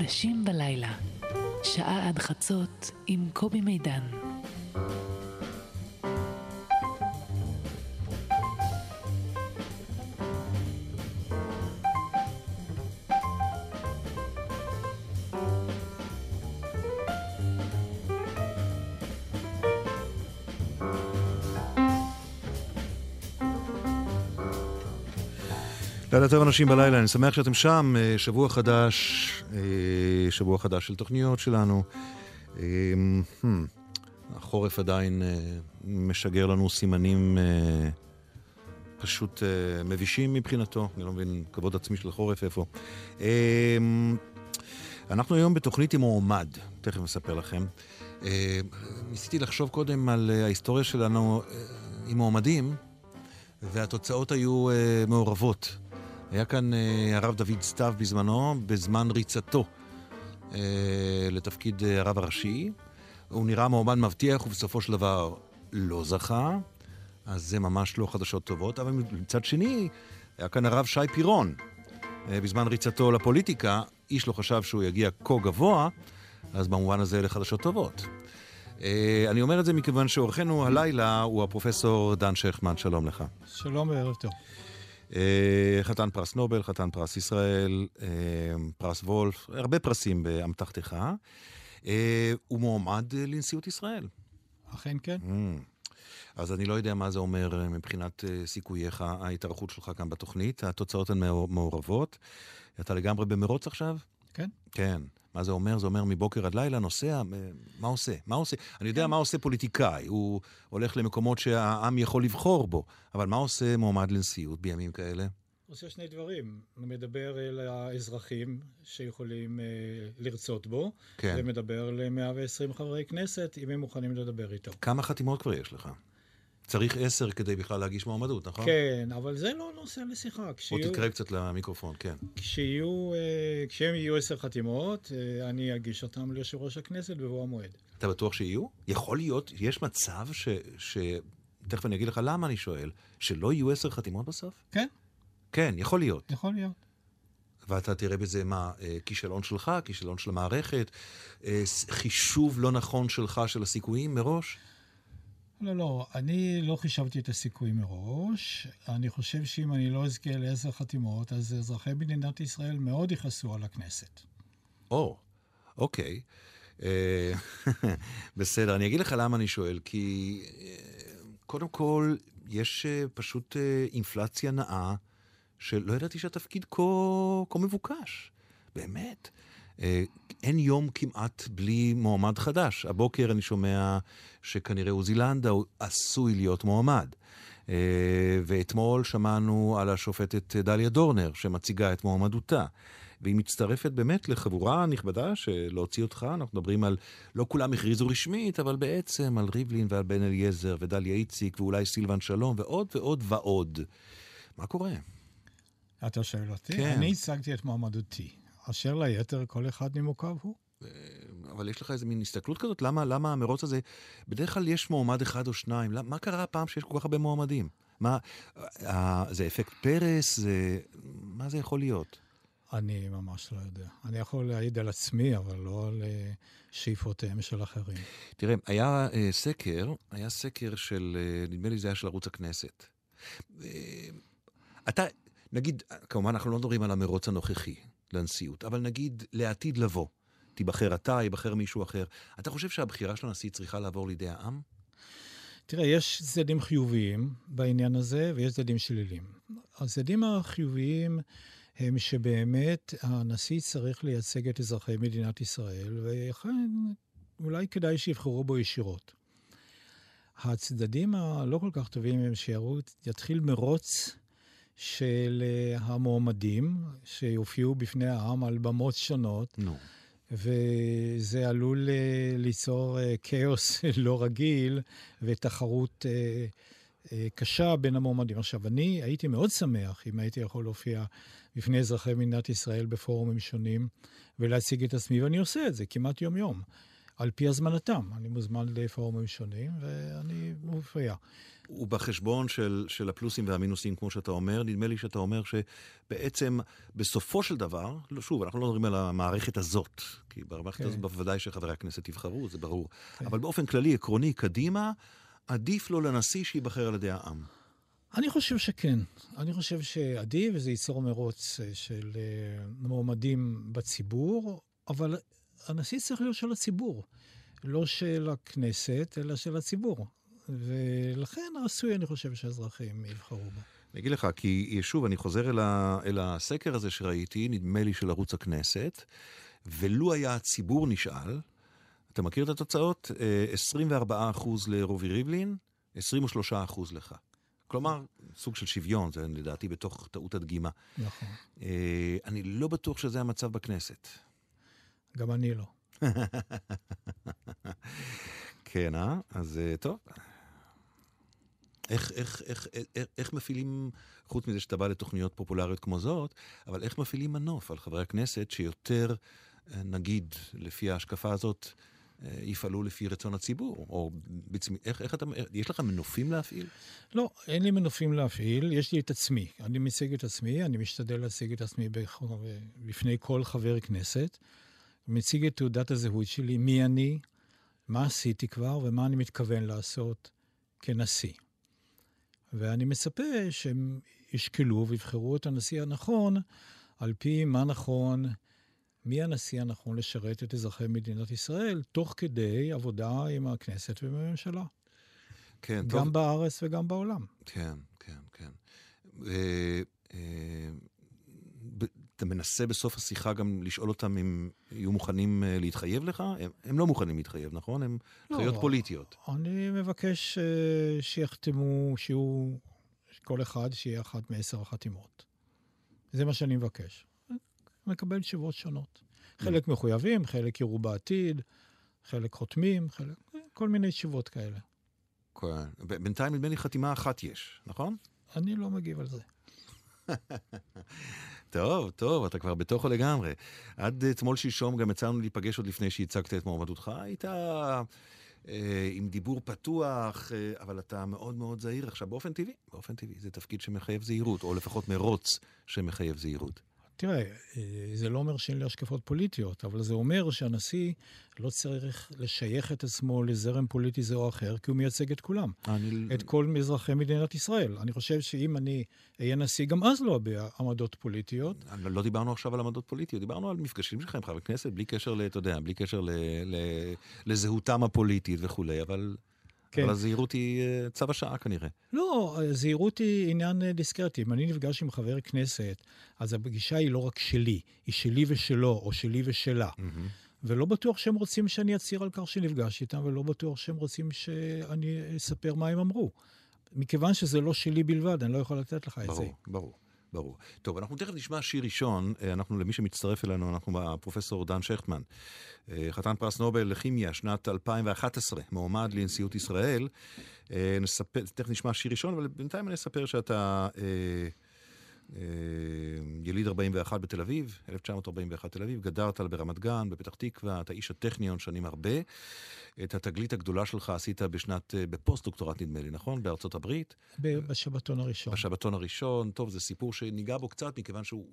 אנשים בלילה, שעה עד חצות עם קובי מידן. לילה טוב אנשים בלילה, אני שמח שאתם שם, אה, שבוע חדש, שבוע חדש של תוכניות שלנו. אה, hmm, החורף עדיין משגר לנו סימנים פשוט מבישים מבחינתו, אני לא מבין, כבוד עצמי של החורף איפה. אנחנו היום בתוכנית עם מועמד, תכף אספר לכם. ניסיתי לחשוב קודם על ההיסטוריה שלנו עם מועמדים, והתוצאות היו מעורבות. היה כאן אה, הרב דוד סתיו בזמנו, בזמן ריצתו אה, לתפקיד אה, הרב הראשי. הוא נראה מועמד מבטיח ובסופו של דבר לא זכה, אז זה ממש לא חדשות טובות. אבל מצד שני, היה כאן הרב שי פירון, בזמן ריצתו לפוליטיקה, איש לא חשב שהוא יגיע כה גבוה, אז במובן הזה אלה חדשות טובות. אני אומר את זה מכיוון שאורחנו הלילה הוא הפרופסור דן שכמן, שלום לך. שלום וערב טוב. אה, חתן פרס נובל, חתן פרס ישראל, אה, פרס וולף, הרבה פרסים באמתחתך. אה, הוא מועמד לנשיאות ישראל. אכן כן. Mm. אז אני לא יודע מה זה אומר מבחינת סיכוייך, ההתארכות שלך כאן בתוכנית. התוצאות הן מעורבות. אתה לגמרי במרוץ עכשיו? כן. כן. מה זה אומר? זה אומר מבוקר עד לילה, נוסע, מה עושה? מה עושה? אני יודע כן. מה עושה פוליטיקאי, הוא הולך למקומות שהעם יכול לבחור בו, אבל מה עושה מועמד לנשיאות בימים כאלה? הוא עושה שני דברים. הוא מדבר אל האזרחים שיכולים אה, לרצות בו, כן. ומדבר ל-120 חברי כנסת, אם הם מוכנים לדבר איתו. כמה חתימות כבר יש לך? צריך עשר כדי בכלל להגיש מועמדות, נכון? כן, אבל זה לא נושא לשיחה. כשיהיו... בוא תקרא קצת למיקרופון, כן. כשיהיו, אה, כשהם יהיו עשר חתימות, אה, אני אגיש אותם ליושב ראש הכנסת בבוא המועד. אתה בטוח שיהיו? יכול להיות, יש מצב ש... ש... תכף אני אגיד לך למה אני שואל, שלא יהיו עשר חתימות בסוף? כן. כן, יכול להיות. יכול להיות. ואתה תראה בזה מה, אה, כישלון שלך, כישלון של המערכת, חישוב לא נכון שלך של הסיכויים מראש? לא, לא, אני לא חישבתי את הסיכוי מראש. אני חושב שאם אני לא אזכה לעשר חתימות, אז אזרחי מדינת ישראל מאוד יכעסו על הכנסת. או, אוקיי. אה, בסדר, אני אגיד לך למה אני שואל, כי אה, קודם כל, יש אה, פשוט אינפלציה נאה, שלא ידעתי שהתפקיד כה, כה מבוקש. באמת. אה, אין יום כמעט בלי מועמד חדש. הבוקר אני שומע שכנראה עוזי לנדאו עשוי להיות מועמד. אה, ואתמול שמענו על השופטת דליה דורנר, שמציגה את מועמדותה. והיא מצטרפת באמת לחבורה נכבדה שלהוציא אותך, אנחנו מדברים על, לא כולם הכריזו רשמית, אבל בעצם על ריבלין ועל בן אליעזר ודליה איציק ואולי סילבן שלום ועוד ועוד ועוד. מה קורה? אתה שואל אותי? כן. אני הצגתי את מועמדותי. אשר ליתר כל אחד נימוקיו הוא. אה, אבל יש לך איזה מין הסתכלות כזאת? למה, למה המרוץ הזה... בדרך כלל יש מועמד אחד או שניים. למה, מה קרה הפעם שיש כל כך הרבה מועמדים? מה, אה, זה אפקט פרס? זה... מה זה יכול להיות? אני ממש לא יודע. אני יכול להעיד על עצמי, אבל לא על אה, שאיפותיהם של אחרים. תראה, היה אה, סקר, היה סקר של, אה, נדמה לי זה היה של ערוץ הכנסת. אה, אתה, נגיד, כמובן אנחנו לא מדברים על המרוץ הנוכחי. לנשיאות, אבל נגיד לעתיד לבוא, תיבחר אתה, ייבחר מישהו אחר, אתה חושב שהבחירה של הנשיא צריכה לעבור לידי העם? תראה, יש צדדים חיוביים בעניין הזה ויש צדדים שליליים. הצדדים החיוביים הם שבאמת הנשיא צריך לייצג את אזרחי מדינת ישראל, ולכן אולי כדאי שיבחרו בו ישירות. הצדדים הלא כל כך טובים הם שיתחיל מרוץ של אה, המועמדים שיופיעו בפני העם על במות שונות. נו. וזה עלול אה, ליצור אה, כאוס לא רגיל ותחרות קשה בין המועמדים. עכשיו, אני הייתי מאוד שמח אם הייתי יכול להופיע בפני אזרחי מדינת ישראל בפורומים שונים ולהציג את עצמי, ואני עושה את זה כמעט יום-יום. על פי הזמנתם. אני מוזמן לפורומים שונים, ואני מפריע. ובחשבון של, של הפלוסים והמינוסים, כמו שאתה אומר, נדמה לי שאתה אומר שבעצם בסופו של דבר, לא, שוב, אנחנו לא מדברים על המערכת הזאת, כי במערכת כן. הזאת בוודאי שחברי הכנסת יבחרו, זה ברור. כן. אבל באופן כללי, עקרוני, קדימה, עדיף לו לנשיא שייבחר על ידי העם. אני חושב שכן. אני חושב שעדיף, וזה ייצור מרוץ אה, של אה, מועמדים בציבור, אבל הנשיא צריך להיות של הציבור. לא של הכנסת, אלא של הציבור. ולכן רצוי, אני חושב, שהאזרחים יבחרו בו. אני אגיד לך, כי שוב, אני חוזר אל, ה, אל הסקר הזה שראיתי, נדמה לי של ערוץ הכנסת, ולו היה הציבור נשאל, אתה מכיר את התוצאות? 24% אה, לרובי ריבלין, 23% לך. כלומר, סוג של שוויון, זה לדעתי בתוך טעות הדגימה. נכון. אה, אני לא בטוח שזה המצב בכנסת. גם אני לא. כן, אה? אז אה, טוב. איך, איך, איך, איך, איך מפעילים, חוץ מזה שאתה בא לתוכניות פופולריות כמו זאת, אבל איך מפעילים מנוף על חברי הכנסת שיותר, אה, נגיד, לפי ההשקפה הזאת, אה, יפעלו לפי רצון הציבור? או בעצם, איך, איך אתה, יש לך מנופים להפעיל? לא, אין לי מנופים להפעיל, יש לי את עצמי. אני מציג את עצמי, אני משתדל להציג את עצמי בפני כל חבר כנסת. מציג את תעודת הזהות שלי, מי אני, מה עשיתי כבר ומה אני מתכוון לעשות כנשיא. ואני מצפה שהם ישקלו ויבחרו את הנשיא הנכון על פי מה נכון, מי הנשיא הנכון לשרת את אזרחי מדינת ישראל, תוך כדי עבודה עם הכנסת ועם הממשלה. כן, גם טוב. בארץ וגם בעולם. כן, כן, כן. אה, אה, אתה מנסה בסוף השיחה גם לשאול אותם אם יהיו מוכנים אה, להתחייב לך? הם, הם לא מוכנים להתחייב, נכון? הם לא, חיות פוליטיות. אני מבקש uh, שיחתמו, שיהיו, כל אחד שיהיה אחת מעשר החתימות. זה מה שאני מבקש. מקבל תשובות שונות. חלק מחויבים, חלק יראו בעתיד, חלק חותמים, חלק... כל מיני תשובות כאלה. כן. בינתיים נדמה לי חתימה אחת יש, נכון? אני לא מגיב על זה. טוב, טוב, אתה כבר בתוכו לגמרי. עד אתמול שלשום גם יצאנו להיפגש עוד לפני שהצגת את מועמדותך. היית אה, עם דיבור פתוח, אה, אבל אתה מאוד מאוד זהיר עכשיו, באופן טבעי, באופן טבעי. זה תפקיד שמחייב זהירות, או לפחות מרוץ שמחייב זהירות. תראה, אה, זה לא אומר שאין לי השקפות פוליטיות, אבל זה אומר שהנשיא לא צריך לשייך את עצמו לזרם פוליטי זה או אחר, כי הוא מייצג את כולם. אני... את כל אזרחי מדינת ישראל. אני חושב שאם אני אהיה נשיא, גם אז לא אביע עמדות פוליטיות. לא דיברנו עכשיו על עמדות פוליטיות, דיברנו על מפגשים שלך עם חברי כנסת, בלי קשר, אתה יודע, בלי קשר ל, ל, לזהותם הפוליטית וכולי, אבל... כן. אבל הזהירות היא אה, צו השעה כנראה. לא, הזהירות היא עניין אה, דיסקרטי. אם אני נפגש עם חבר כנסת, אז הפגישה היא לא רק שלי, היא שלי ושלו, או שלי ושלה. Mm-hmm. ולא בטוח שהם רוצים שאני אצהיר על כך שנפגש איתם, ולא בטוח שהם רוצים שאני אספר מה הם אמרו. מכיוון שזה לא שלי בלבד, אני לא יכול לתת לך ברור, את זה. ברור, ברור. ברור. טוב, אנחנו תכף נשמע שיר ראשון. אה, אנחנו, למי שמצטרף אלינו, אנחנו הפרופסור דן שכטמן, אה, חתן פרס נובל לכימיה, שנת 2011, מועמד לנשיאות ישראל. אה, נספר, תכף נשמע שיר ראשון, אבל בינתיים אני אספר שאתה... אה, יליד 41 בתל אביב, 1941 תל אביב, גדרת ברמת גן, בפתח תקווה, אתה איש הטכניון שנים הרבה. את התגלית הגדולה שלך עשית בשנת, אה, בפוסט-דוקטורט נדמה לי, נכון? בארצות הברית. בשבתון הראשון. בשבתון הראשון, טוב, זה סיפור שניגע בו קצת, מכיוון שהוא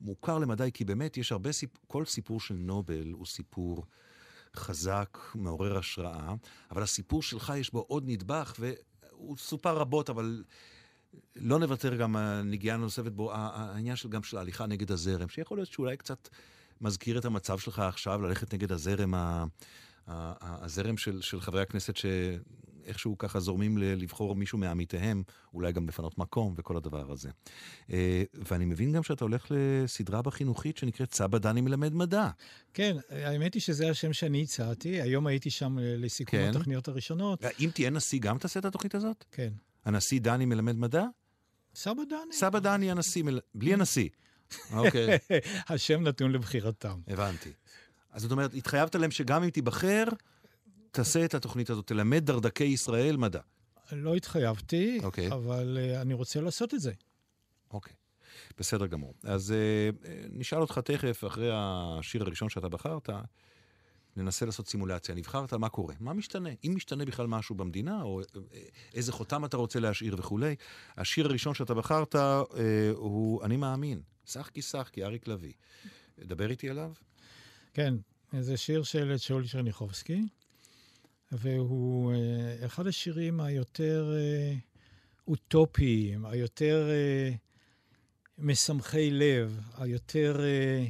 מוכר למדי, כי באמת יש הרבה סיפור, כל סיפור של נובל הוא סיפור חזק, מעורר השראה, אבל הסיפור שלך יש בו עוד נדבך, והוא סופר רבות, אבל... לא נוותר גם נגיעה נוספת בו, העניין של גם של ההליכה נגד הזרם, שיכול להיות שאולי קצת מזכיר את המצב שלך עכשיו, ללכת נגד הזרם, הזרם של, של חברי הכנסת שאיכשהו ככה זורמים לבחור מישהו מעמיתיהם, אולי גם לפנות מקום וכל הדבר הזה. אה, ואני מבין גם שאתה הולך לסדרה בחינוכית שנקראת סבא דני מלמד מדע. כן, האמת היא שזה השם שאני הצעתי, היום הייתי שם לסיכום כן. התוכניות הראשונות. אם תהיה נשיא, גם תעשה את התוכנית הזאת? כן. הנשיא דני מלמד מדע? סבא דני. סבא דני הנשיא, מל... בלי הנשיא. אוקיי. השם נתון לבחירתם. הבנתי. אז זאת אומרת, התחייבת להם שגם אם תיבחר, תעשה את התוכנית הזאת, תלמד דרדקי ישראל מדע. לא התחייבתי, okay. אוקיי. אבל uh, אני רוצה לעשות את זה. אוקיי, okay. בסדר גמור. אז uh, נשאל אותך תכף, אחרי השיר הראשון שאתה בחרת, ננסה לעשות סימולציה. נבחרת, מה קורה? מה משתנה? אם משתנה בכלל משהו במדינה, או איזה חותם אתה רוצה להשאיר וכולי. השיר הראשון שאתה בחרת אה, הוא "אני מאמין". שחקי שחקי, אריק לביא. דבר איתי עליו. כן, זה שיר של שאול צ'רניחובסקי, והוא אה, אחד השירים היותר אה, אוטופיים, היותר אה, משמחי לב, היותר אה,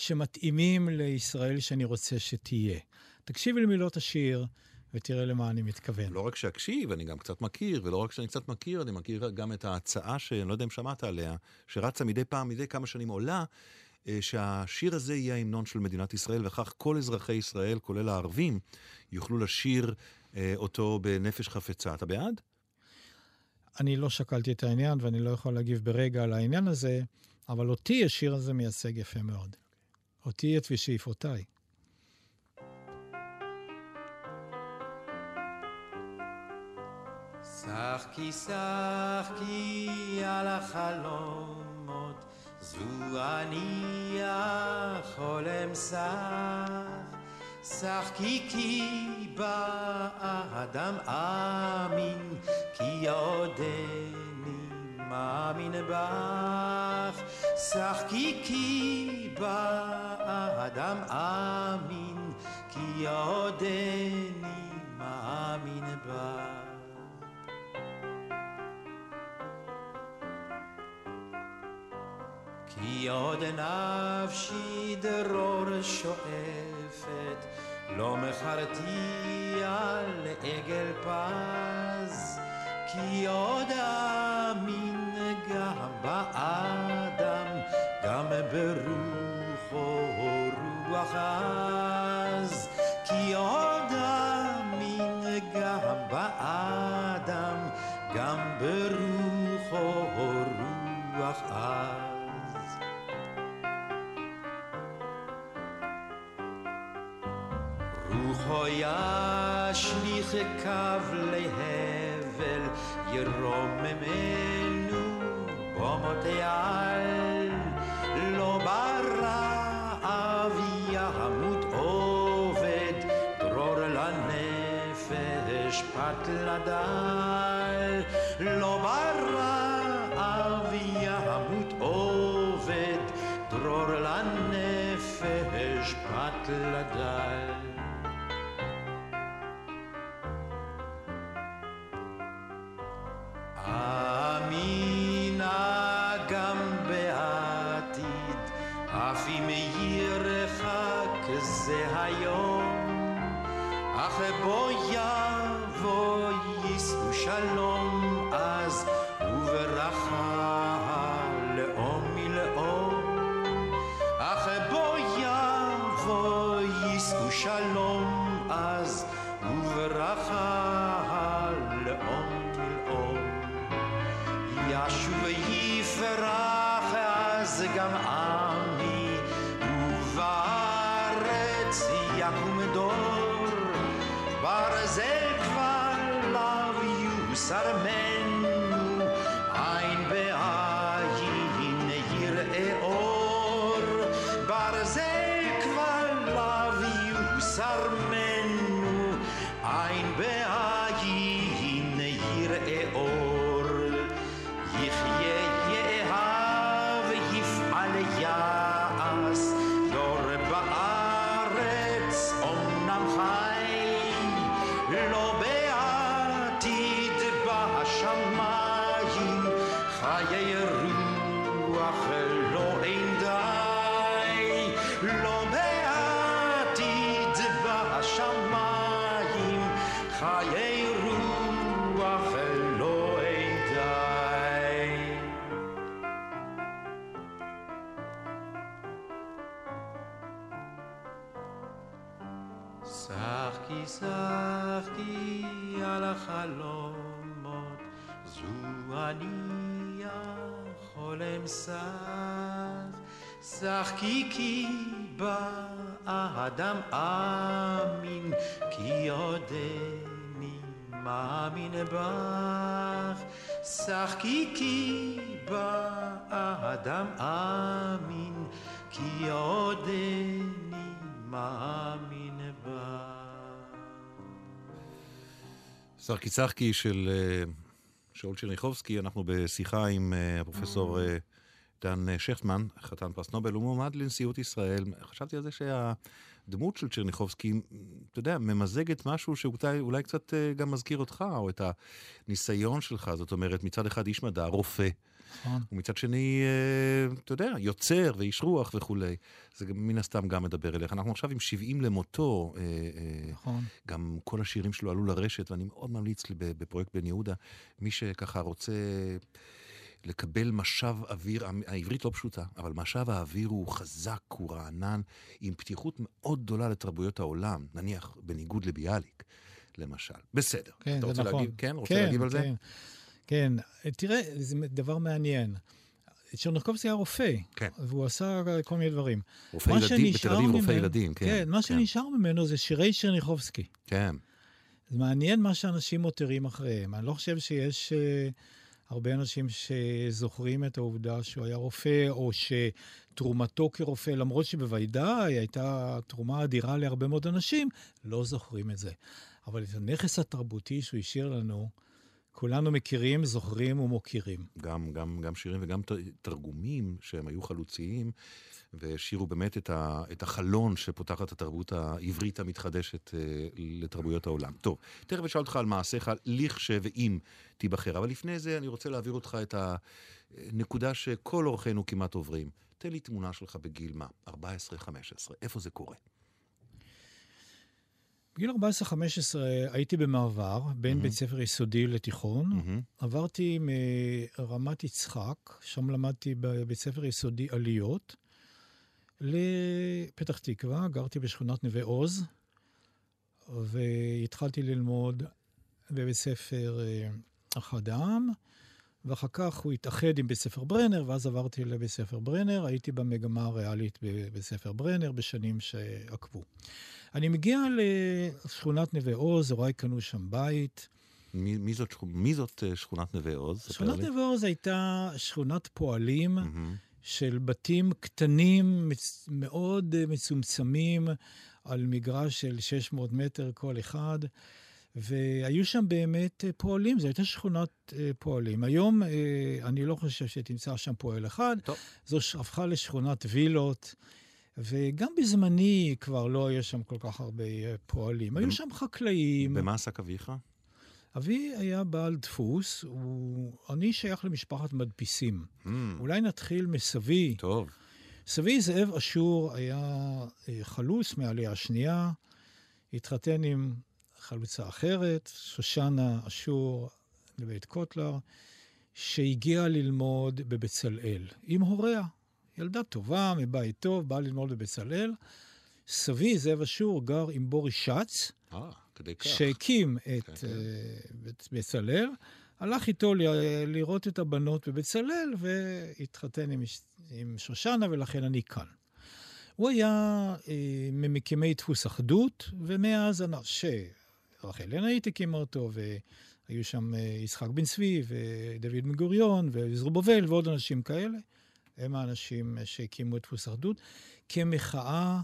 שמתאימים לישראל שאני רוצה שתהיה. תקשיב למילות השיר ותראה למה אני מתכוון. לא רק שאקשיב, אני גם קצת מכיר, ולא רק שאני קצת מכיר, אני מכיר גם את ההצעה, שאני לא יודע אם שמעת עליה, שרצה מדי פעם, מדי כמה שנים עולה, אה, שהשיר הזה יהיה ההמנון של מדינת ישראל, וכך כל אזרחי ישראל, כולל הערבים, יוכלו לשיר אה, אותו בנפש חפצה. אתה בעד? אני לא שקלתי את העניין, ואני לא יכול להגיב ברגע על העניין הזה, אבל אותי השיר הזה מייצג יפה מאוד. אותי את ושאיפותיי. שחקי שחקי על החלומות, זו אני החולם שח. שחקי כי באדם אמין, כי עודני מאמין בך. שחקי כי באדם אמין, כי עודני מאמין בך. כי עוד נפשי דרור שואפת, לא מכרתי על עגל פז, כי עוד אמין גם גם ברוחו רוח עז, כי עוד אמין גם באדם, גם ברוחו רוח עז. רוחו ישליך קו להבל, ירוממנו במותי על. לדל. לא ברעב ימות עובד, דרור לנפש פת לדל. אמינה גם בעתיד, אף אם ירחק זה היום, אך בו יבוא יישאו שלום אז, וברכה לאום מלאום. אך בו יבוא יישאו שלום יוסר ממנו, שחקי כי באדם אמין, כי עודני מאמין בך. שחקי כי באדם אמין, כי עודני מאמין בך. סרקי צחקי של אה, שאול צ'רניחובסקי, אנחנו בשיחה עם אה, הפרופסור אה, דן שכטמן, חתן פרס נובל, הוא מועמד לנשיאות ישראל. חשבתי על זה שהדמות של צ'רניחובסקי, אתה יודע, ממזגת משהו שאולי קצת גם מזכיר אותך, או את הניסיון שלך, זאת אומרת, מצד אחד איש מדע, רופא. נכון. ומצד שני, אה, אתה יודע, יוצר ואיש רוח וכולי. זה גם, מן הסתם גם מדבר אליך. אנחנו עכשיו עם 70 למותו. אה, אה, נכון. גם כל השירים שלו עלו לרשת, ואני מאוד ממליץ בפרויקט בן יהודה, מי שככה רוצה... לקבל משב אוויר, העברית לא פשוטה, אבל משב האוויר הוא חזק, הוא רענן, עם פתיחות מאוד גדולה לתרבויות העולם, נניח בניגוד לביאליק, למשל. בסדר. כן, אתה רוצה נכון. להגיב, כן, רוצה כן, להגיב על זה? כן. כן, תראה, זה דבר מעניין. צ'רנוקובסקי היה רופא, כן. והוא עשה כל מיני דברים. רופא ילדים, בתל אביב רופא ילדים, כן. כן, מה כן. שנשאר ממנו זה שירי צ'רניחובסקי. כן. זה מעניין מה שאנשים מותירים אחריהם. אני לא חושב שיש uh, הרבה אנשים שזוכרים את העובדה שהוא היה רופא, או שתרומתו כרופא, למרות שבוודאי הייתה תרומה אדירה להרבה מאוד אנשים, לא זוכרים את זה. אבל את הנכס התרבותי שהוא השאיר לנו, כולנו מכירים, זוכרים ומוקירים. גם, גם, גם שירים וגם תרגומים שהם היו חלוציים, והשאירו באמת את, ה, את החלון שפותח את התרבות העברית המתחדשת אה, לתרבויות העולם. טוב, תכף אשאל אותך על מעשיך, לכש ואם תיבחר, אבל לפני זה אני רוצה להעביר אותך את הנקודה שכל אורחינו כמעט עוברים. תן לי תמונה שלך בגיל מה? 14-15, איפה זה קורה? בגיל 14-15 הייתי במעבר בין mm-hmm. בית ספר יסודי לתיכון. Mm-hmm. עברתי מרמת יצחק, שם למדתי בבית ספר יסודי עליות, לפתח תקווה, גרתי בשכונת נווה עוז, והתחלתי ללמוד בבית ספר אה, אחדם, ואחר כך הוא התאחד עם בית ספר ברנר, ואז עברתי לבית ספר ברנר, הייתי במגמה הריאלית בבית ספר ברנר בשנים שעקבו. אני מגיע לשכונת נווה עוז, הוריי קנו שם בית. מי, מי, זאת, מי זאת אה, שכונת נווה עוז? שכונת נווה עוז הייתה שכונת פועלים mm-hmm. של בתים קטנים, מאוד אה, מצומצמים, על מגרש של 600 מטר כל אחד. והיו שם באמת אה, פועלים, זו הייתה שכונת פועלים. היום אני לא חושב שתמצא שם פועל אחד, טוב. זו הפכה לשכונת וילות. וגם בזמני כבר לא היה שם כל כך הרבה אה, פועלים. היו שם חקלאים. במה עסק אביך? אבי היה בעל דפוס, הוא... אני שייך למשפחת מדפיסים. Mm. אולי נתחיל מסבי. טוב. סבי זאב אשור היה אה, חלוץ מהעלייה השנייה, התחתן עם חלוצה אחרת, שושנה אשור לבית קוטלר, שהגיעה ללמוד בבצלאל עם הוריה. ילדה טובה, מבית טוב, באה ללמוד בבצלאל. סבי, זאב אשור, גר עם בורי שץ, אה, כדי כך. שהקים את, כן, כן. Uh, בצלאל. הלך איתו ל- לראות את הבנות בבצלאל, והתחתן עם, עם שושנה, ולכן אני כאן. הוא היה uh, ממקימי דפוס אחדות, ומאז שרחל לנאית הקימה אותו, והיו שם uh, יצחק בן צבי, ודוד בן גוריון, וזרובובל, ועוד אנשים כאלה. הם האנשים שהקימו את דפוס אחדות, כמחאה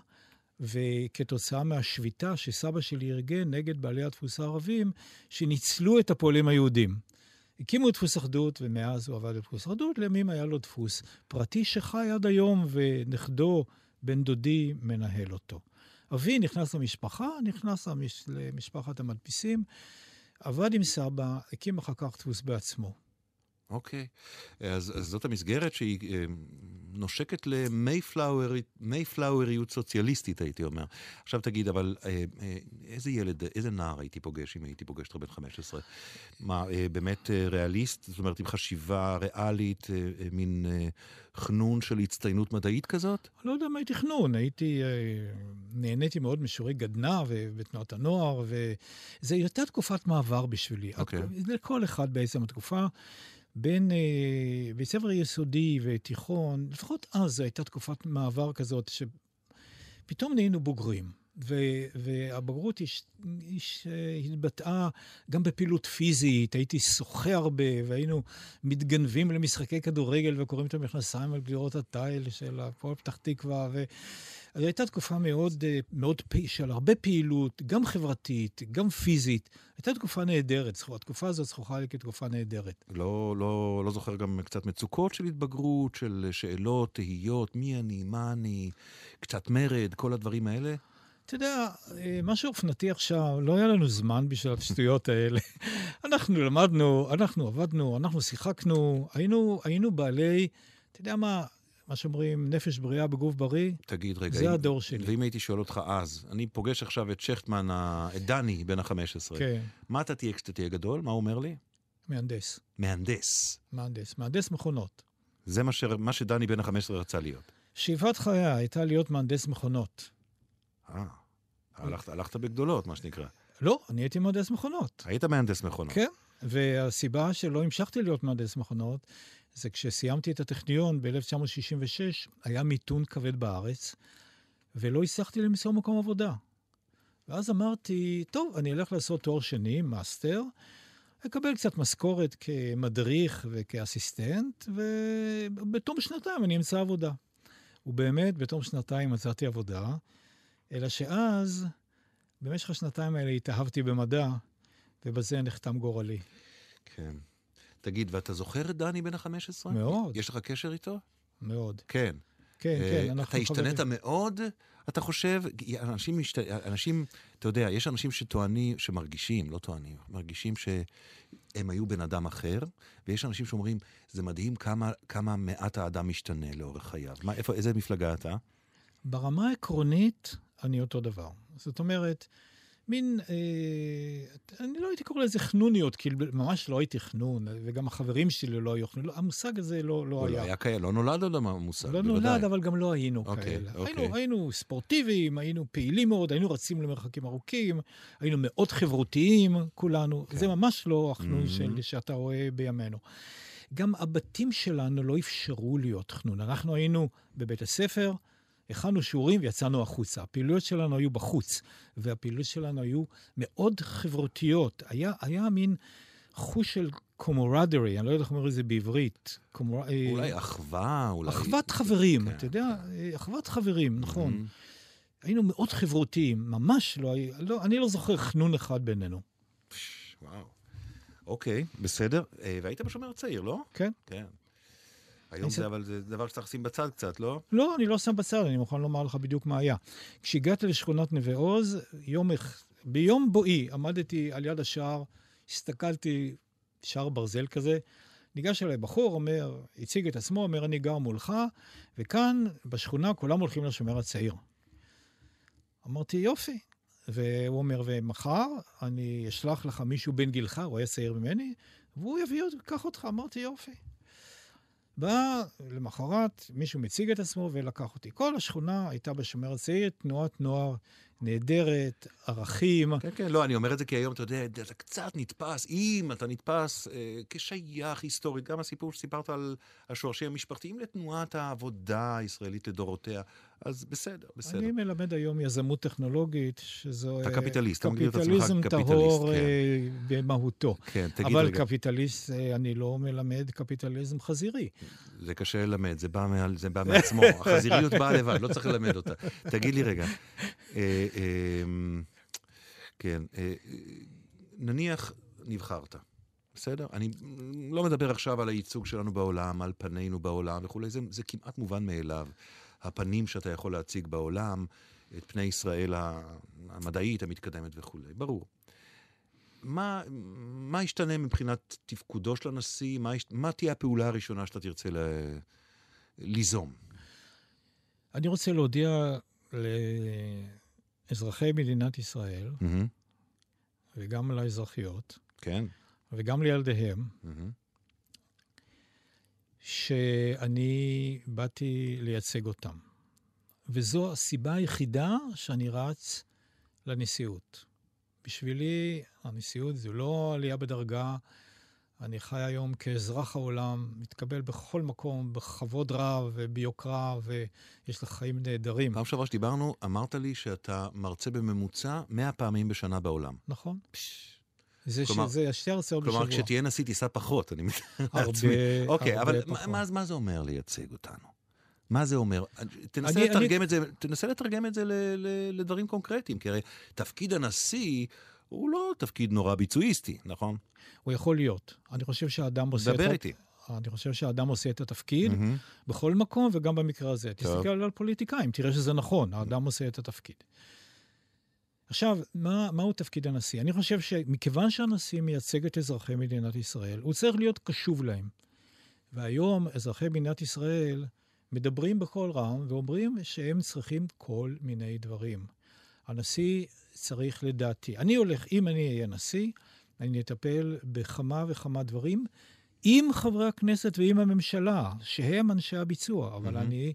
וכתוצאה מהשביתה שסבא שלי ארגן נגד בעלי הדפוס הערבים, שניצלו את הפועלים היהודים. הקימו את דפוס אחדות, ומאז הוא עבד בדפוס אחדות, לימים היה לו דפוס פרטי שחי עד היום, ונכדו, בן דודי, מנהל אותו. אבי נכנס למשפחה, נכנס למשפחת המדפיסים, עבד עם סבא, הקים אחר כך דפוס בעצמו. אוקיי, אז, אז זאת המסגרת שהיא אה, נושקת למייפלאוריות סוציאליסטית, הייתי אומר. עכשיו תגיד, אבל אה, אה, איזה ילד, איזה נער הייתי פוגש אם הייתי פוגש אותו בן 15? מה, באמת ריאליסט? זאת אומרת, עם חשיבה ריאלית, מין חנון של הצטיינות מדעית כזאת? לא יודע מה הייתי חנון, הייתי, נהניתי מאוד משיעורי גדנ"ע ובתנועת הנוער, וזו הייתה תקופת מעבר בשבילי. אוקיי. לכל אחד בעצם התקופה. בין אה, בית ספר יסודי ותיכון, לפחות אז הייתה תקופת מעבר כזאת, שפתאום נהיינו בוגרים. והבגרות הש- הש- התבטאה גם בפעילות פיזית, הייתי שוחה הרבה, והיינו מתגנבים למשחקי כדורגל וקוראים את המכנסיים על גדרות התיל של הפועל פתח תקווה. ו... אז הייתה תקופה מאוד, מאוד של הרבה פעילות, גם חברתית, גם פיזית. הייתה תקופה נהדרת, התקופה הזאת זכורה לי כתקופה נהדרת. לא, לא, לא זוכר גם קצת מצוקות של התבגרות, של שאלות, תהיות, מי אני, מה אני, קצת מרד, כל הדברים האלה? אתה יודע, אה, משהו אופנתי עכשיו, לא היה לנו זמן בשביל השטויות האלה. אנחנו למדנו, אנחנו עבדנו, אנחנו שיחקנו, היינו, היינו בעלי, אתה יודע מה, מה שאומרים, נפש בריאה בגוף בריא, תגיד רגע, זה אם- הדור שלי. ואם הייתי שואל אותך אז, אני פוגש עכשיו את שכטמן, את דני, בן ה-15. כן, מה אתה תהיה כשאתה תהיה גדול? מה הוא אומר לי? מהנדס, מהנדס. מהנדס, מהנדס מכונות. זה מה, ש... מה שדני בן ה-15 רצה להיות. שאיפת חיי הייתה להיות מהנדס מכונות. אה, הלכת, הלכת בגדולות, מה שנקרא. לא, אני הייתי מהנדס מכונות. היית מהנדס מכונות. כן, והסיבה שלא המשכתי להיות מהנדס מכונות, זה כשסיימתי את הטכניון ב-1966, היה מיתון כבד בארץ, ולא הצלחתי למצוא מקום עבודה. ואז אמרתי, טוב, אני אלך לעשות תואר שני, מאסטר, אקבל קצת משכורת כמדריך וכאסיסטנט, ובתום שנתיים אני אמצא עבודה. ובאמת, בתום שנתיים מצאתי עבודה, אלא שאז, במשך השנתיים האלה התאהבתי במדע, ובזה נחתם גורלי. כן. תגיד, ואתה זוכר את דני בן ה-15? מאוד. יש לך קשר איתו? מאוד. כן. כן, אה, כן, אנחנו אתה השתנית חברים. מאוד, אתה חושב? אנשים, משת... אנשים, אתה יודע, יש אנשים שטוענים, שמרגישים, לא טוענים, מרגישים שהם היו בן אדם אחר, ויש אנשים שאומרים, זה מדהים כמה, כמה מעט האדם משתנה לאורך חייו. מה, איפה, איזה מפלגה אתה? ברמה העקרונית, אני אותו דבר. זאת אומרת, מין, אה, אני לא הייתי קורא לזה חנוניות, כי ממש לא הייתי חנון, וגם החברים שלי לא היו חנון. המושג הזה לא, לא לא היה. היה קיים, לא נולד עוד המושג, לא בוודאי. נולד, אבל גם לא היינו אוקיי, כאלה. אוקיי. היינו, היינו ספורטיביים, היינו פעילים מאוד, היינו רצים למרחקים ארוכים, היינו מאוד חברותיים, כולנו. כן. זה ממש לא החנון Mhm. של, שאתה רואה בימינו. גם הבתים שלנו לא אפשרו להיות חנון. אנחנו היינו בבית הספר, הכנו שיעורים ויצאנו החוצה. הפעילויות שלנו היו בחוץ, והפעילויות שלנו היו מאוד חברותיות. היה, היה מין חוש של קומורדרי, אני לא יודע איך אומרים את זה בעברית. קומור... אה, אולי אחווה, אולי... אחוות חברים, כן, אתה יודע, אה, אחוות חברים, נכון. Mhm. היינו מאוד חברותיים, ממש לא, לא, אני לא זוכר חנון אחד בינינו. וואו. אוקיי, בסדר. אה, והיית בשומר הצעיר, לא? כן. כן. היום זה, אבל זה דבר שצריך לשים בצד קצת, לא? לא, אני לא שם בצד, אני מוכן לומר לך בדיוק מה היה. כשהגעתי לשכונת נווה עוז, יום, ביום בואי עמדתי על יד השער, הסתכלתי, שער ברזל כזה, ניגש אליי בחור, אומר, הציג את עצמו, אומר, אני גר מולך, וכאן, בשכונה, כולם הולכים לשומר הצעיר. אמרתי, יופי. והוא אומר, ומחר אני אשלח לך מישהו בן גילך, הוא היה צעיר ממני, והוא יביא קח אותך. אמרתי, יופי. בא למחרת, מישהו מציג את עצמו ולקח אותי. כל השכונה הייתה בשומר הצעיר, תנועת נוער נהדרת, ערכים. כן, כן, לא, אני אומר את זה כי היום, אתה יודע, אתה קצת נתפס, אם אתה נתפס אה, כשייך היסטורית, גם הסיפור שסיפרת על השורשים המשפחתיים לתנועת העבודה הישראלית לדורותיה, אז בסדר, בסדר. אני מלמד היום יזמות טכנולוגית, שזו... אתה אה, קפיטליסט, אתה מגדיר את עצמך קפיטליזם קפיטליסט, טהור כן. אה, במהותו. כן, תגיד אבל רגע, קפיטליסט, אה, אני לא מלמד קפיטליזם חזירי. זה קשה ללמד, זה בא, מעל, זה בא מעצמו, החזיריות באה לבד, לא צריך ללמד אותה. תגיד לי רגע, אה, כן, נניח נבחרת, בסדר? אני לא מדבר עכשיו על הייצוג שלנו בעולם, על פנינו בעולם וכולי, זה, זה כמעט מובן מאליו. הפנים שאתה יכול להציג בעולם, את פני ישראל המדעית, המתקדמת וכולי, ברור. מה, מה ישתנה מבחינת תפקודו של הנשיא? מה, יש, מה תהיה הפעולה הראשונה שאתה תרצה ל, ליזום? אני רוצה להודיע לאזרחי מדינת ישראל, Mm-hmm. וגם לאזרחיות, כן. וגם לילדיהם, Mm-hmm. שאני באתי לייצג אותם. וזו הסיבה היחידה שאני רץ לנשיאות. בשבילי, הנשיאות זו לא עלייה בדרגה, אני חי היום כאזרח העולם, מתקבל בכל מקום, בכבוד רב וביוקרה, ויש לך חיים נהדרים. פעם שעברה שדיברנו, אמרת לי שאתה מרצה בממוצע 100 פעמים בשנה בעולם. נכון. פש, זה כלומר- שזה שתי הרצאות בשבוע. כלומר, כשתהיה נשיא תיסע פחות, אני מתאר הרבה, לעצמי. אוקיי, הרבה אבל פחות. מה, מה, זה אומר לייצג אותנו? מה זה אומר? תנסה אני- לתרגם את זה, תנסה לתרגם את זה ל, ל, לדברים קונקרטיים, כי הרי תפקיד הנשיא הוא לא תפקיד נורא ביצועיסטי, נכון? הוא יכול להיות. אני חושב שהאדם עושה דבר איתי. אני חושב שהאדם עושה את התפקיד מהמם. בכל מקום וגם במקרה הזה. טוב. תסתכל על פוליטיקאים, תראה שזה נכון, האדם עושה את התפקיד. עכשיו, מה, מהו תפקיד הנשיא? אני חושב שמכיוון שהנשיא מייצג את אזרחי מדינת ישראל, הוא צריך להיות קשוב להם. והיום אזרחי מדינת ישראל מדברים בקול רם ואומרים שהם צריכים כל מיני דברים. הנשיא צריך לדעתי, אני הולך, אם אני אהיה נשיא, אני אטפל בכמה וכמה דברים עם חברי הכנסת ועם הממשלה, שהם אנשי הביצוע, אבל מהמם. אני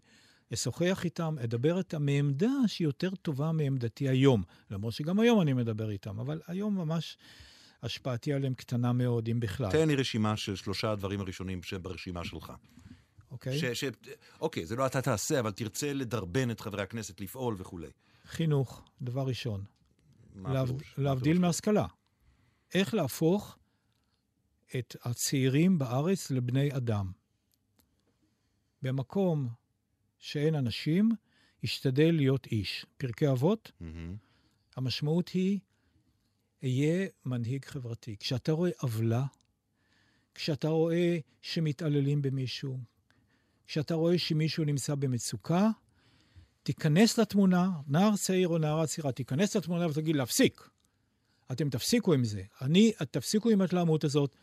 אשוחח איתם, אדבר איתם מעמדה שהיא יותר טובה מעמדתי היום. למרות שגם היום אני מדבר איתם, אבל היום ממש השפעתי עליהם קטנה מאוד, אם בכלל. תן לי רשימה של שלושה הדברים הראשונים שברשימה שלך. אוקיי? ש, ש, אוקיי, זה לא אתה תעשה, אבל תרצה לדרבן את חברי הכנסת לפעול וכולי. חינוך, דבר ראשון. להב- להבדיל? מהשכלה. איך להפוך את הצעירים בארץ לבני אדם. במקום שאין אנשים, השתדל להיות איש. פרקי אבות, מהמם. המשמעות היא, אהיה מנהיג חברתי. כשאתה רואה עוולה, כשאתה רואה שמתעללים במישהו, כשאתה רואה שמישהו נמצא במצוקה, תיכנס לתמונה, נער צעיר או נערה צעירה, תיכנס לתמונה ותגיד, להפסיק. אתם תפסיקו עם זה. אני, תפסיקו עם ההתלהמות הזאת,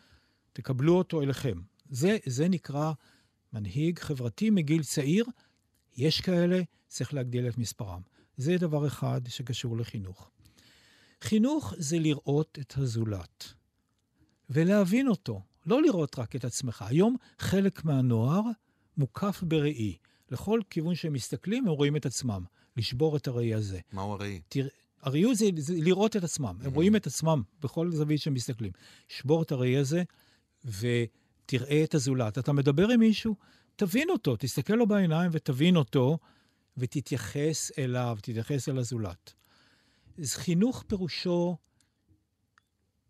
תקבלו אותו אליכם. זה, זה נקרא מנהיג חברתי מגיל צעיר. יש כאלה, צריך להגדיל את מספרם. זה דבר אחד שקשור לחינוך. חינוך זה לראות את הזולת ולהבין אותו, לא לראות רק את עצמך. היום חלק מהנוער מוקף בראי. לכל כיוון שהם מסתכלים, הם רואים את עצמם. לשבור את הראי הזה. מהו הראי? תראה, הראיות זה, זה לראות את עצמם. הם רואים את עצמם בכל זווית שהם מסתכלים. שבור את הראי הזה ותראה את הזולת. אתה מדבר עם מישהו, תבין אותו, תסתכל לו בעיניים ותבין אותו, ותתייחס אליו, תתייחס אל הזולת. אז חינוך פירושו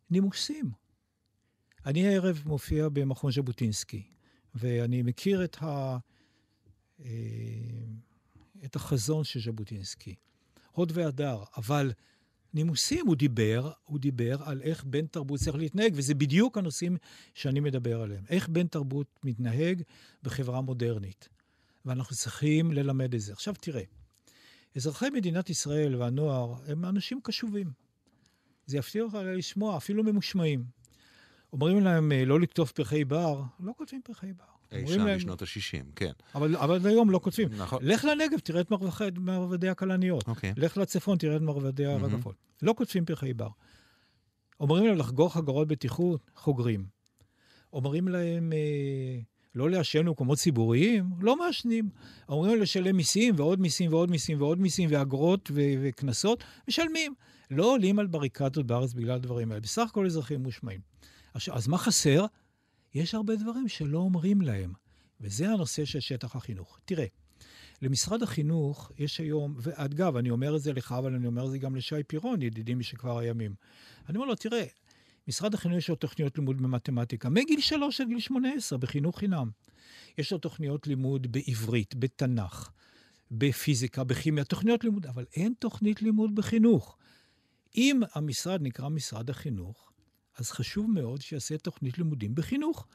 נימוסים. אני הערב מופיע במכון ז'בוטינסקי, ואני מכיר את, ה, אה, את החזון של ז'בוטינסקי. הוד והדר, אבל נימוסים, הוא דיבר, הוא דיבר על איך בן תרבות צריך להתנהג, וזה בדיוק הנושאים שאני מדבר עליהם. איך בן תרבות מתנהג בחברה מודרנית. ואנחנו צריכים ללמד את זה. עכשיו תראה, אזרחי מדינת ישראל והנוער הם אנשים קשובים. זה יפתיע אותך לשמוע, אפילו ממושמעים. אומרים להם אה, לא לכתוב פרחי בר, לא כותבים פרחי בר. אי שם להם, בשנות ה-60, כן. אבל, אבל היום לא כותבים. נכון. לך לנגב, תראה את מרווחי- מרבדי הכלניות. אוקיי. לך לצפון, תראה את מרבדי. הרגפות. לא קוטפים פרחי בר. אומרים להם לחגור חגורות בטיחות, חוגרים. אומרים להם אה, לא לעשן במקומות ציבוריים, לא מעשנים. אומרים להם לשלם מיסים ועוד מיסים ועוד מיסים ועוד מיסים ואגרות וקנסות, משלמים. לא עולים על בריקדות בארץ בגלל הדברים האלה. בסך הכל אזרחים מושמעים. עכשיו, אז מה חסר? יש הרבה דברים שלא אומרים להם, וזה הנושא של שטח החינוך. תראה, למשרד החינוך יש היום, ואגב, אני אומר את זה לך, אבל אני אומר את זה גם לשי פירון, ידידי משכבר הימים. אני אומר לו, תראה, משרד החינוך יש לו תוכניות לימוד במתמטיקה, מגיל 3 עד גיל 18, בחינוך חינם. יש לו תוכניות לימוד בעברית, בתנ"ך, בפיזיקה, בכימיה, תוכניות לימוד, אבל אין תוכנית לימוד בחינוך. אם המשרד נקרא משרד החינוך, אז חשוב מאוד שיעשה תוכנית לימודים בחינוך.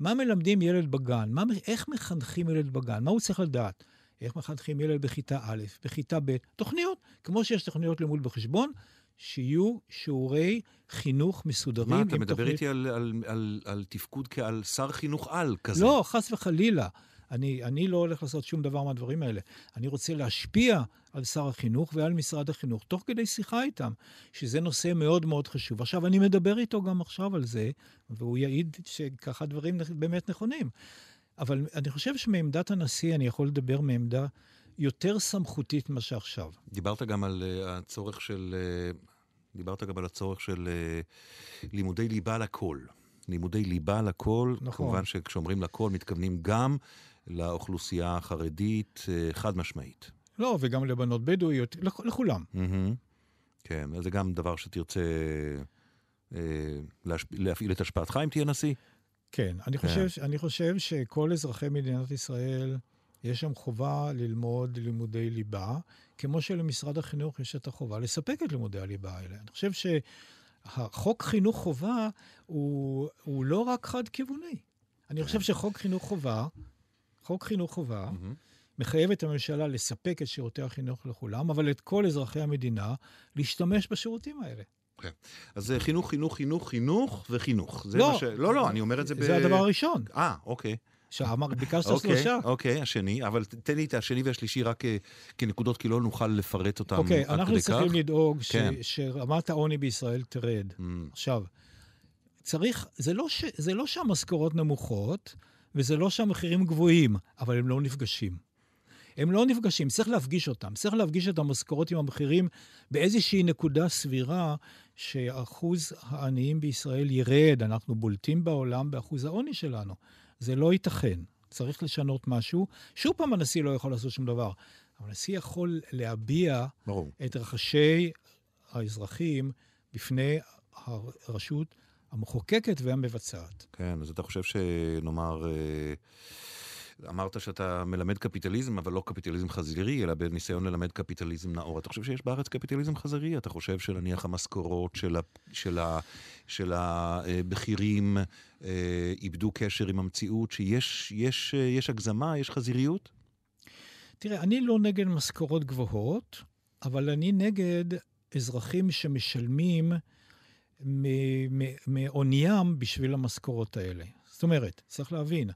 מה מלמדים ילד בגן? מה, איך מחנכים ילד בגן? מה הוא צריך לדעת? איך מחנכים ילד בכיתה א', בכיתה ב', תוכניות, כמו שיש תוכניות לימוד בחשבון, שיהיו שיעורי חינוך מסודרים. מה, אתה מדבר תוכנית- איתי על, על, על, על תפקוד כעל שר חינוך על כזה? לא, חס וחלילה. אני, אני לא הולך לעשות שום דבר מהדברים האלה. אני רוצה להשפיע על שר החינוך ועל משרד החינוך, תוך כדי שיחה איתם, שזה נושא מאוד מאוד חשוב. עכשיו, אני מדבר איתו גם עכשיו על זה, והוא יעיד שככה דברים באמת נכונים. אבל אני חושב שמעמדת הנשיא אני יכול לדבר מעמדה יותר סמכותית ממה שעכשיו. דיברת גם על uh, הצורך של... Uh, דיברת גם על הצורך של uh, לימודי ליבה לכל. לימודי ליבה לכל. נכון. כמובן שכשאומרים לכל, מתכוונים גם לאוכלוסייה החרדית, אה, חד משמעית. לא, וגם לבנות בדואיות, לכ- לכולם. מהמם. כן, אז זה גם דבר שתרצה אה, להשפ... להפעיל את השפעתך אם תהיה נשיא. כן, אני כן. חושב, אני חושב שכל אזרחי מדינת ישראל, יש שם חובה ללמוד לימודי ליבה, כמו שלמשרד החינוך יש את החובה לספק את לימודי הליבה האלה. אני חושב שהחוק חינוך חובה הוא, הוא לא רק חד-כיווני. אני חושב שחוק חינוך חובה, חוק חינוך חובה, מחייב את הממשלה לספק את שירותי החינוך לכולם, אבל את כל אזרחי המדינה להשתמש בשירותים האלה. אז זה חינוך, חינוך, חינוך, חינוך וחינוך. זה לא. ש... לא, לא, אני אומר את זה ב... זה הדבר הראשון. אה, אוקיי. שאמר, ביקשת אוקיי, שלושה. אוקיי, השני, אבל תן לי את השני והשלישי רק אה, כנקודות, כי לא נוכל לפרט אותם אוקיי, עד אנחנו כדי צריכים כך. לדאוג ש, כן. שרמת העוני בישראל תרד. Mm, עכשיו, צריך, זה לא, ש, זה לא שהמשכורות נמוכות, וזה לא שהמחירים גבוהים, אבל הם לא נפגשים. הם לא נפגשים, צריך להפגיש אותם. צריך להפגיש את המשכורות עם המחירים באיזושהי נקודה סבירה שאחוז העניים בישראל ירד. אנחנו בולטים בעולם באחוז העוני שלנו. זה לא ייתכן. צריך לשנות משהו. שוב פעם, הנשיא לא יכול לעשות שום דבר. אבל הנשיא יכול להביע ברור. את רחשי האזרחים בפני הרשות המחוקקת והמבצעת. כן, אז אתה חושב שנאמר, אה, אמרת שאתה מלמד קפיטליזם, אבל לא קפיטליזם חזירי, אלא בניסיון ללמד קפיטליזם נאור. אתה חושב שיש בארץ קפיטליזם חזירי? אתה חושב שנניח המשכורות של, ה, של, ה, של הבכירים אה, איבדו קשר עם המציאות, שיש יש, אה, יש הגזמה, יש חזיריות? תראה, אני לא נגד משכורות גבוהות, אבל אני נגד אזרחים שמשלמים מעוניים בשביל המשכורות האלה. זאת אומרת, צריך להבין,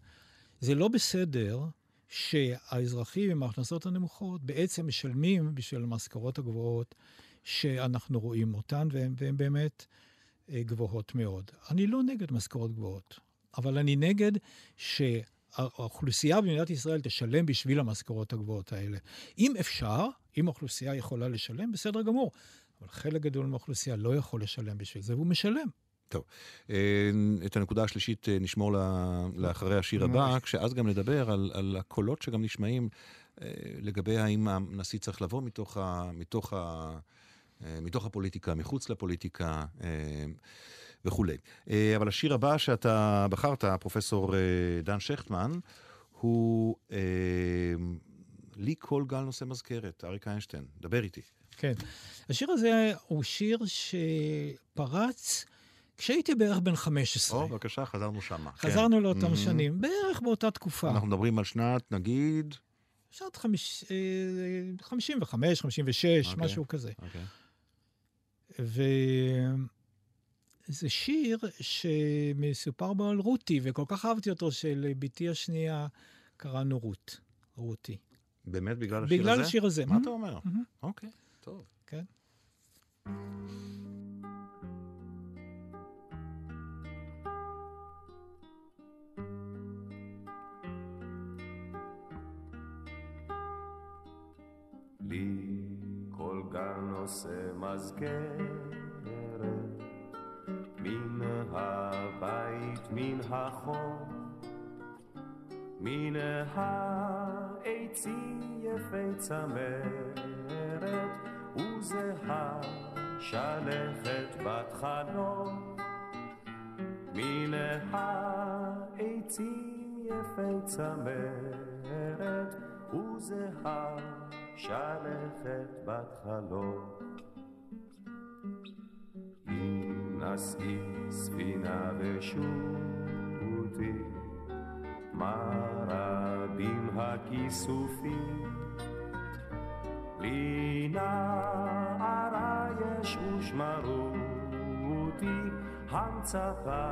זה לא בסדר שהאזרחים עם ההכנסות הנמוכות בעצם משלמים בשביל המשכורות הגבוהות שאנחנו רואים אותן, והן, והן באמת אה, גבוהות מאוד. אני לא נגד משכורות גבוהות, אבל אני נגד שהאוכלוסייה במדינת ישראל תשלם בשביל המשכורות הגבוהות האלה. אם אפשר, אם האוכלוסייה יכולה לשלם, בסדר גמור. אבל חלק גדול מהאוכלוסייה לא יכול לשלם בשביל זה, והוא משלם. אה, את הנקודה השלישית אה, נשמור לאחרי השיר הבא. כשאז גם נדבר על, על הקולות שגם נשמעים אה, לגבי האם הנשיא צריך לבוא מתוך, ה, מתוך, ה, מתוך הפוליטיקה, מחוץ לפוליטיקה וכולי. אבל השיר הבא שאתה בחרת, פרופסור דן שכטמן, הוא לי כל גל נושא מזכרת, אריק איינשטיין, דבר איתי. כן. השיר הזה הוא שיר שפרץ כשהייתי בערך בן 15. או, בבקשה, חזרנו שמה. חזרנו לאותם מהמם. שנים, בערך באותה תקופה. אנחנו מדברים על שנת, נגיד... שנת חמיש- אה, 55, 56, אוקיי. משהו כזה. אוקיי. וזה שיר שמסופר בו על רותי, וכל כך אהבתי אותו, שלבתי השנייה קראנו רות, רותי. באמת בגלל השיר הזה? בגלל השיר הזה. מה אתה אומר? מהמם. אוקיי, טוב. כן. לי כל גן נושא מזכרת מן הבית, מן החור, מן העצים יפי צמרת, שלכת בת חלום. מן העצים יפי צמרת, וזהה שלכת בת חלום. אם נשאי ספינה ושוטי, מה רבים הכיסופים. לי נערה יש ושמרו אותי, המצפה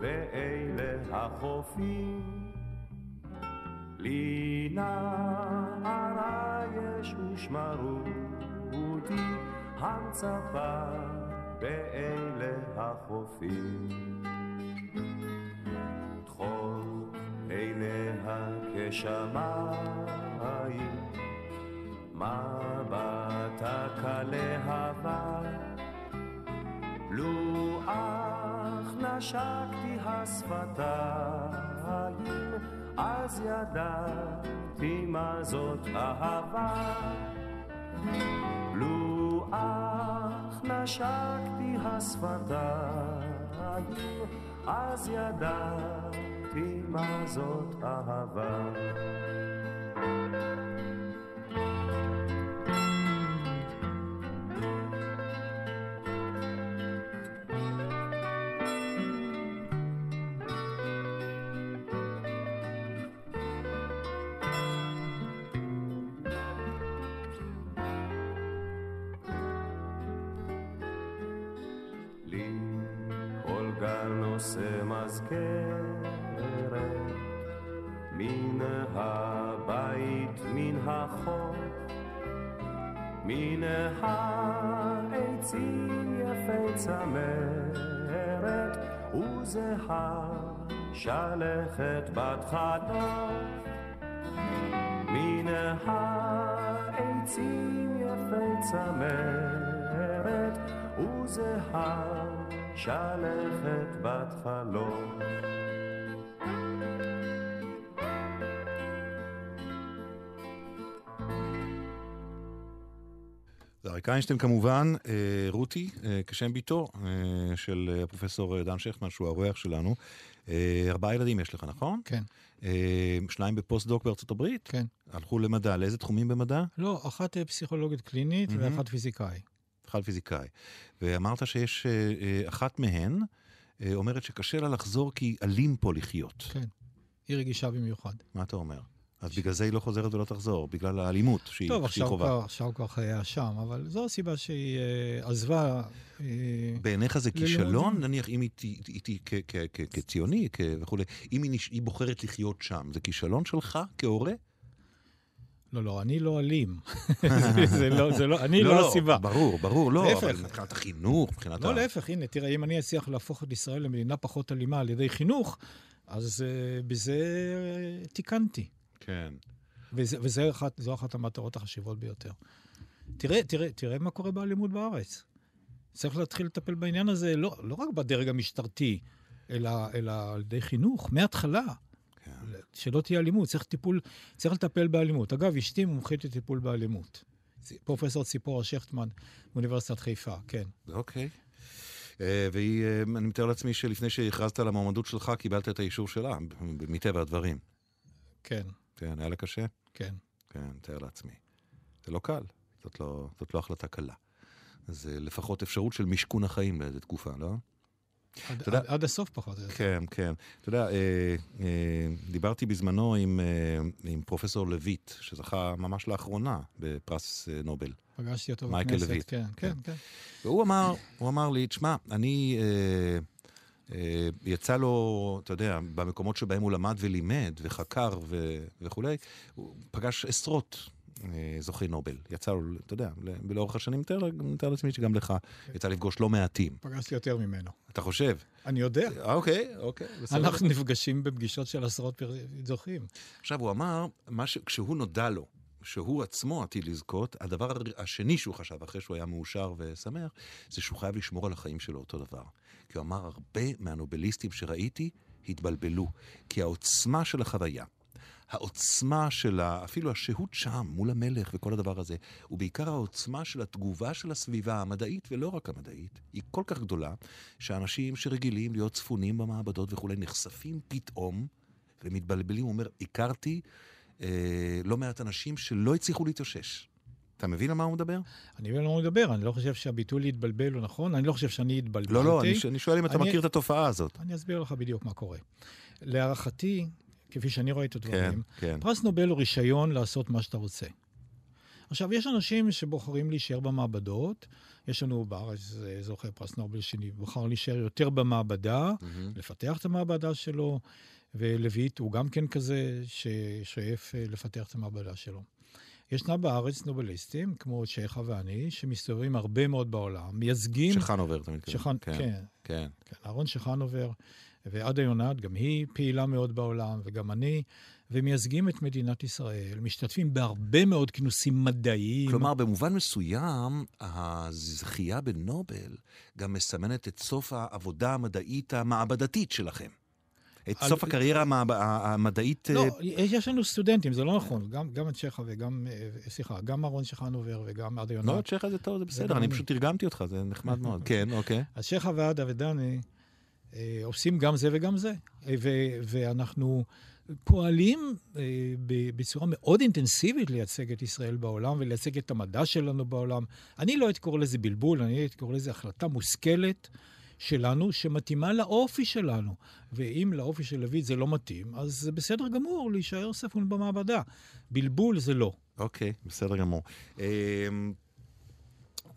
ואלה החופים. לי נערה יש ושמרו אותי, המצפה באלה החופים. טחול עיניה כשמיים, מבטה כלהבה, לו אך נשקתי השפתיים, אז ידעתי מה זאת אהבה. לו אך נשקתי השפתיים, אז ידעתי מה זאת אהבה. נושא מזכרת. מן הבית, מן החוף, מן העצים יפי צמרת וזהה שלכת בת חלוף מן העצים יפי צמרת וזהה שלכת בת חלום. זה אריק איינשטיין כמובן, אה, רותי, אה, כשם בתו אה, של אה, הפרופסור דן שכטמן, שהוא האורח שלנו. אה, ארבעה ילדים יש לך, נכון? כן, אה, שניים בפוסט-דוק בארצות הברית? כן. הלכו למדע. לאיזה תחומים במדע? לא, אחת אה, פסיכולוגית קלינית מהמם. ואחת פיזיקאי. אחד פיזיקאי. ואמרת שיש אה, אה, אחת מהן, אה, אומרת שקשה לה לחזור כי אלים פה לחיות. כן. היא רגישה במיוחד. מה אתה אומר? אז בגלל זה היא לא חוזרת ולא תחזור, בגלל האלימות שהיא, טוב, שהיא עכשיו חובה. כבר, עכשיו כבר חייה שם, אבל זו הסיבה שהיא אה, עזבה. אה, בעיניך זה. כישלון? נניח אם היא כ- כציוני וכולי, אם היא היא בוחרת לחיות שם, זה כישלון שלך כהורה? לא, לא, אני לא אלים. זה- לא, זה לא, אני לא הסיבה. ברור, ברור, לא, להפך. אבל מבחינת החינוך, מבחינת לא, ה... להפך, הנה, תראה, אם אני אצליח להפוך את ישראל למדינה פחות אלימה על ידי חינוך, אז uh, בזה uh, תיקנתי. כן. וזה, וזה אחת, זו אחת המטרות החשובות ביותר. תראה, תראה, תראה מה קורה באלימות בארץ. צריך להתחיל לטפל בעניין הזה לא, לא רק בדרג המשטרתי, אלא, אלא על ידי חינוך, מההתחלה. שלא תהיה אלימות, צריך טיפול, צריך לטפל באלימות. אגב, אשתי מומחית לטיפול באלימות. פרופסור ציפורה שכטמן מאוניברסיטת חיפה, כן. אוקיי. אה, והיא, אה, אני מתאר לעצמי שלפני שהכרזת על המועמדות שלך, קיבלת את האישור שלה, מטבע הדברים. כן, כן, היה לה קשה? כן. כן, מתאר לעצמי. זה לא קל, זאת לא, זאת לא החלטה קלה. זה לפחות אפשרות של משכון החיים לאיזה תקופה, לא? עד, אתה יודע- עד, עד הסוף פחות או יותר. כן, כן. אתה יודע, אה, אה, דיברתי בזמנו עם, אה, עם פרופסור לויט, שזכה ממש לאחרונה בפרס אה, נובל. פגשתי אותו מייקל בכנסת. לויט. כן, כן, כן. והוא אמר, הוא אמר לי, תשמע, אני... אה, אה, יצא לו, אתה יודע, במקומות שבהם הוא למד ולימד וחקר ו- וכולי, הוא פגש עשרות זוכי נובל. יצא לו, אתה יודע, לאורך השנים, מתאר לעצמי שגם לך יצא לפגוש לא מעטים. פגשתי יותר ממנו. אתה חושב? אני יודע. אה, אוקיי, אוקיי, בסדר. אנחנו נפגשים בפגישות של עשרות זוכים. עכשיו, הוא אמר. כשהוא נודע לו שהוא עצמו עתיד לזכות, הדבר השני שהוא חשב, אחרי שהוא היה מאושר ושמח, זה שהוא חייב לשמור על החיים שלו אותו דבר. כי הוא אמר, הרבה מהנובליסטים שראיתי התבלבלו. כי העוצמה של החוויה, העוצמה של ה... אפילו השהות שם, מול המלך וכל הדבר הזה, ובעיקר העוצמה של התגובה של הסביבה המדעית, ולא רק המדעית, היא כל כך גדולה, שאנשים שרגילים להיות צפונים במעבדות וכולי, נחשפים פתאום ומתבלבלים. הוא אומר, הכרתי אה, לא מעט אנשים שלא הצליחו להתאושש. אתה מבין על מה הוא מדבר? אני מבין על מה הוא מדבר, אני לא חושב שהביטוי להתבלבל הוא נכון, אני לא חושב שאני התבלבלתי. לא, לא, אני, אני שואל אם אתה אני- מכיר את התופעה הזאת. אני אסביר לך בדיוק מה קורה. להערכתי, כפי שאני רואה את כן, הדברים, כן. פרס נובל הוא רישיון לעשות מה שאתה רוצה. עכשיו, יש אנשים שבוחרים להישאר במעבדות, יש לנו בארץ אה, זוכה פרס נובל שבחר להישאר יותר במעבדה, מהמם. לפתח את המעבדה שלו, ולויט הוא גם כן כזה ששואף אה, לפתח את המעבדה שלו. ישנה בארץ נובליסטים, כמו צ'כה ואני, שמסתובבים הרבה מאוד בעולם, מייצגים... שחנובר, אתה מתכוון. שחן, כן, כן, כן. כן, אהרון שחנובר ועדה יונת, גם היא פעילה מאוד בעולם, וגם אני, ומייצגים את מדינת ישראל, משתתפים בהרבה מאוד כינוסים מדעיים. כלומר, במובן מסוים, הזכייה בנובל גם מסמנת את סוף העבודה המדעית המעבדתית שלכם. את על- סוף הקריירה המע- המדעית... לא, אה, יש לנו סטודנטים, זה לא נכון. גם, גם את צ'כה וגם, אה, סליחה, גם אהרון צ'חנובר וגם עדה יונת. לא, צ'כה זה טוב, זה בסדר, אני. פשוט תרגמתי אותך, זה נחמד מאוד. כן, אוקיי. אז שכה ועדה ודני עושים גם זה וגם זה. אה, ו- ואנחנו פועלים אה, בצורה מאוד אינטנסיבית לייצג את ישראל בעולם ולייצג את המדע שלנו בעולם. אני לא הייתי קורא לזה בלבול, אני הייתי קורא לזה החלטה מושכלת שלנו, שמתאימה לאופי שלנו. ואם לאופי של לויט זה לא מתאים, אז זה בסדר גמור להישאר ספון במעבדה. בלבול זה לא. אוקיי, בסדר גמור.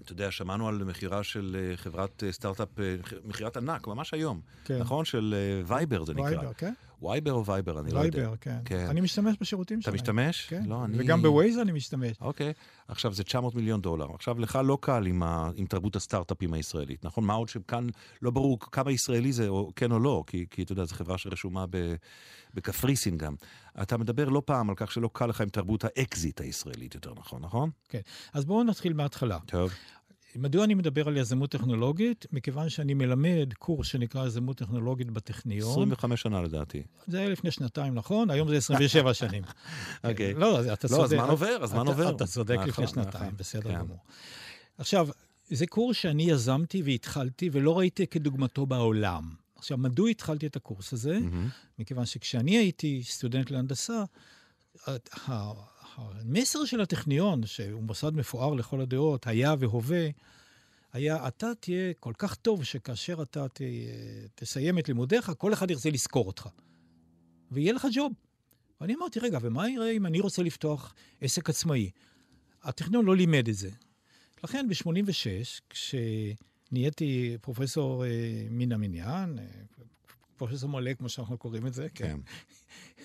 אתה יודע, שמענו על מכירה של אה, חברת אה, סטארט-אפ, אה, מכירת ענק, ממש היום. כן. נכון? של Viber זה נקרא. Viber, כן? Viber או Viber, אני לא יודע. Viber, כן. כן. אני משתמש בשירותים אתה שלהם. משתמש? כן. לא, אני... וגם ב Waze אני משתמש. אוקיי, עכשיו זה 900 מיליון דולר. עכשיו לך לא קל עם, ה... עם תרבות הסטארט-אפים הישראלית, נכון? מה עוד שכאן לא ברור כמה ישראלי זה, או כן או לא, כי, כי אתה יודע, זו חברה שרשומה ב... בקפריסין גם. אתה מדבר לא פעם על כך שלא קל לך עם תרבות האקזיט הישראלית יותר נכון, נכון? כן. אז בואו נתחיל מההתחלה. טוב. מדוע אני מדבר על יזמות טכנולוגית? מכיוון שאני מלמד קורס שנקרא יזמות טכנולוגית בטכניון. 25 שנה לדעתי. זה היה לפני שנתיים, נכון? היום זה 27 שנים. אוקיי. לא, אז אתה לא, צודק. הזמן עובר, הזמן עובר. אתה צודק נכון, לפני נכון, שנתיים, בסדר כן. גמור. עכשיו, זה קורס שאני יזמתי והתחלתי ולא ראיתי כדוגמתו בעולם. עכשיו, מדוע התחלתי את הקורס הזה? מכיוון שכשאני הייתי סטודנט להנדסה, המסר של הטכניון, שהוא מוסד מפואר לכל הדעות, היה והווה, היה, אתה תהיה כל כך טוב שכאשר אתה ת, תסיים את לימודיך, כל אחד ירצה לשכור אותך. ויהיה לך ג'וב. ואני אמרתי, רגע, ומה יראה אם אני רוצה לפתוח עסק עצמאי? הטכניון לא לימד את זה. לכן ב-86, כשנהייתי פרופסור אה, מן המניין, אה, פרופסור מלא, כמו שאנחנו קוראים את זה, כן.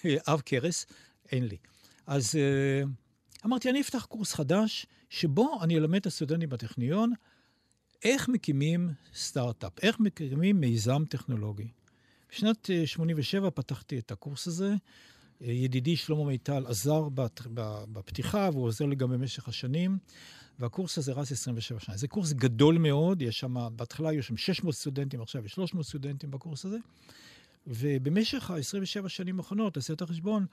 אב קרס, אין לי. אז אה, אמרתי, אני אפתח קורס חדש, שבו אני אלמד את הסטודנטים בטכניון איך מקימים סטארט-אפ, איך מקימים מיזם טכנולוגי. בשנת אה, 87 פתחתי את הקורס הזה. אה, ידידי שלמה מיטל עזר בפתיחה, והוא עוזר לי גם במשך השנים, והקורס הזה רץ 27 שנה. זה קורס גדול מאוד, יש שם, בהתחלה היו שם 600 סטודנטים, עכשיו יש 300 סטודנטים בקורס הזה. ובמשך ה-27 שנים האחרונות, תעשה את החשבון,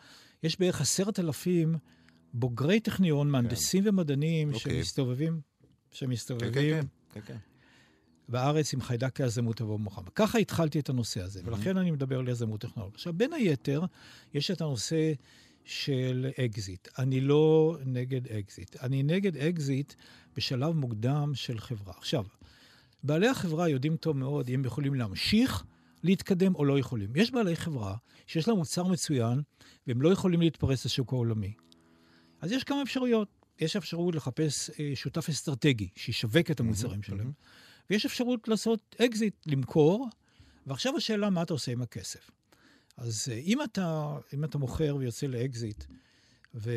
יש בערך עשרת אלפים בוגרי טכניון, מהנדסים ומדענים אוקיי. שמסתובבים, כן, שמסתובבים כן, כן, כן. בארץ עם חיידק היזמות עבור מוחמד. ככה התחלתי את הנושא הזה, ולכן אני מדבר על יזמות טכנולוגית. עכשיו, בין היתר, יש את הנושא של אקזיט. אני לא נגד אקזיט. אני נגד אקזיט בשלב מוקדם של חברה. עכשיו, בעלי החברה יודעים טוב מאוד אם יכולים להמשיך להתקדם או לא יכולים. יש בעלי חברה שיש להם מוצר מצוין, והם לא יכולים להתפרס לשוק העולמי. אז יש כמה אפשרויות. יש אפשרות לחפש אה, שותף אסטרטגי שישווק את המוצרים שלהם, ויש אפשרות לעשות אקזיט, למכור, ועכשיו השאלה, מה אתה עושה עם הכסף? אז אה, אם אתה, אם אתה מוכר ויוצא לאקזיט, ו,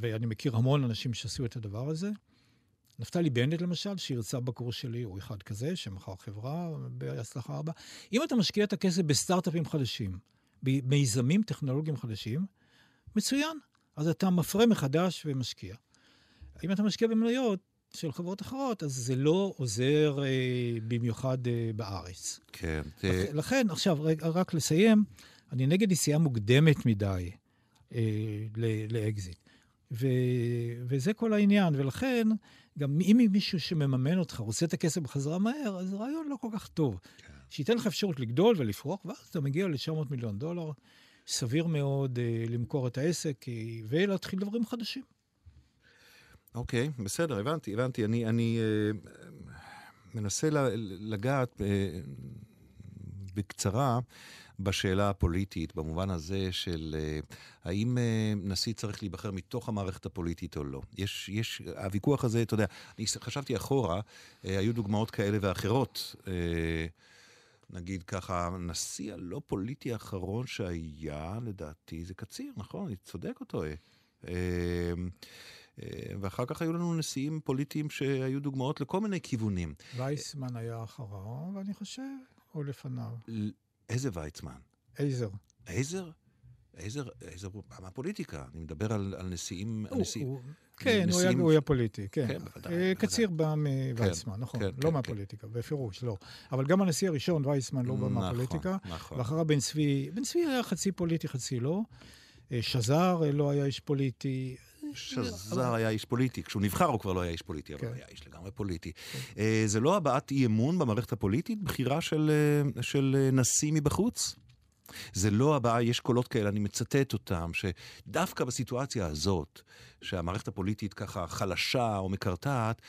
ואני מכיר המון אנשים שעשו את הדבר הזה, נפתלי בנט למשל, שהרצה בקורס שלי, הוא אחד כזה, שמכר חברה בהצלחה רבה. אם אתה משקיע את הכסף בסטארט-אפים חדשים, במיזמים טכנולוגיים חדשים, מצוין. אז אתה מפרה מחדש ומשקיע. אם אתה משקיע במניות של חברות אחרות, אז זה לא עוזר אה, במיוחד אה, בארץ. כן. לכ- אה, לכן, עכשיו, רגע, רק לסיים, אני נגד נסיעה מוקדמת מדי אה, לאקזיט. ו, וזה כל העניין, ולכן, גם אם מישהו שמממן אותך רוצה את הכסף בחזרה מהר, אז זה רעיון לא כל כך טוב. שייתן לך אפשרות לגדול ולפרוח, ואז אתה מגיע ל-900 מיליון דולר, סביר מאוד אה, למכור את העסק אה, ולהתחיל דברים חדשים. אוקיי, בסדר, הבנתי, הבנתי. אני, אני אה, מנסה לגעת אה, בקצרה בשאלה הפוליטית, במובן הזה של אה, האם אה, נשיא צריך להיבחר מתוך המערכת הפוליטית או לא. יש, יש, הוויכוח הזה, אתה יודע, אני חשבתי אחורה, אה, היו דוגמאות כאלה ואחרות. נגיד ככה, הנשיא הלא פוליטי האחרון שהיה, לדעתי, זה קציר, נכון? אני צודק או טועה? ואחר כך היו לנו נשיאים פוליטיים שהיו דוגמאות לכל מיני כיוונים. וייסמן היה אחריו, ואני חושב, או לפניו. איזה ויצמן? עזר. עזר? עזר, עזר הוא מהפוליטיקה. אני מדבר על, על נשיאים... הוא- נשיאים. הוא- כן, הוא היה- נשיאים- הוא היה פוליטי, כן. כן, בוודאי, אה. קציר בא מוויצמן, נכון. כן, כן, לא כן. מהפוליטיקה, בפירוש, לא. אבל גם הנשיא הראשון, ויצמן, לא בא נכון, מהפוליטיקה. נכון. ואחריו בן צבי, בן צבי היה חצי פוליטי, חצי לא. אה, שזר אה, לא היה איש פוליטי. שזר היה איש פוליטי. כשהוא נבחר הוא כבר לא היה איש פוליטי, אבל כן. היה איש לגמרי פוליטי. אה, זה לא הבעת אי אמון במערכת הפוליטית? בחירה של, אה, אה, נשיא מבחוץ? זה לא הבעיה, יש קולות כאלה, אני מצטט אותם, שדווקא בסיטואציה הזאת, שהמערכת הפוליטית ככה חלשה או מקרטעת,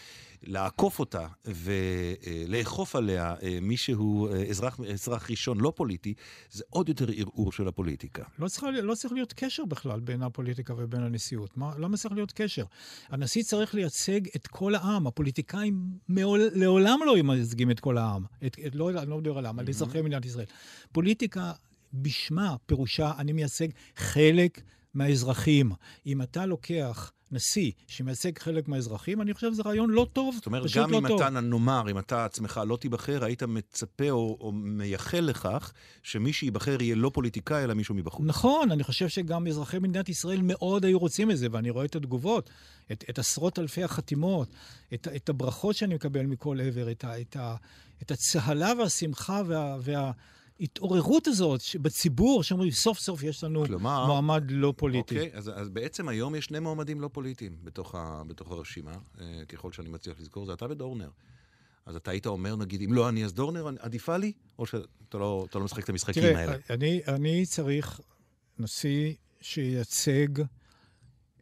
לעקוף אותה ולאכוף עליה אה, מישהו, אה, אזרח, אזרח ראשון לא פוליטי, זה עוד יותר ערעור של הפוליטיקה. לא צריך, לא צריך להיות קשר בכלל בין הפוליטיקה ובין הנשיאות. מה, למה צריך להיות קשר? הנשיא צריך לייצג את כל העם. הפוליטיקאים מעול, לעולם לא מייצגים את כל העם. את, את, לא, אני לא מדבר על העם, על אזרחי מדינת ישראל. פוליטיקה בשמה, פירושה, אני מייצג חלק מהאזרחים. אם אתה לוקח נשיא שמייצג חלק מהאזרחים, אני חושב שזה רעיון לא טוב, זאת אומרת, פשוט גם לא אם טוב. אתה, נאמר, אם אתה עצמך לא תיבחר, היית מצפה או, או מייחל לכך שמי שייבחר יהיה לא פוליטיקאי, אלא מישהו מבחוץ. נכון, אני חושב שגם אזרחי מדינת ישראל מאוד היו רוצים את זה, ואני רואה את התגובות, את, את עשרות אלפי החתימות, את, את הברכות שאני מקבל מכל עבר, את, ה, את, ה, את הצהלה והשמחה וה, וההתעוררות הזאת בציבור, שאומרים, סוף סוף יש לנו כלומר, מועמד לא פוליטי. אוקיי, אז, אז בעצם היום יש שני מועמדים לא פוליטיים בתוך, ה, בתוך הרשימה, אה, ככל שאני מצליח לזכור, זה אתה ודורנר. אז אתה היית אומר, נגיד, אם לא אני, אז דורנר עדיפה לי? או שאתה לא, לא משחק את המשחקים תראה, האלה? אני, אני צריך נשיא שייצג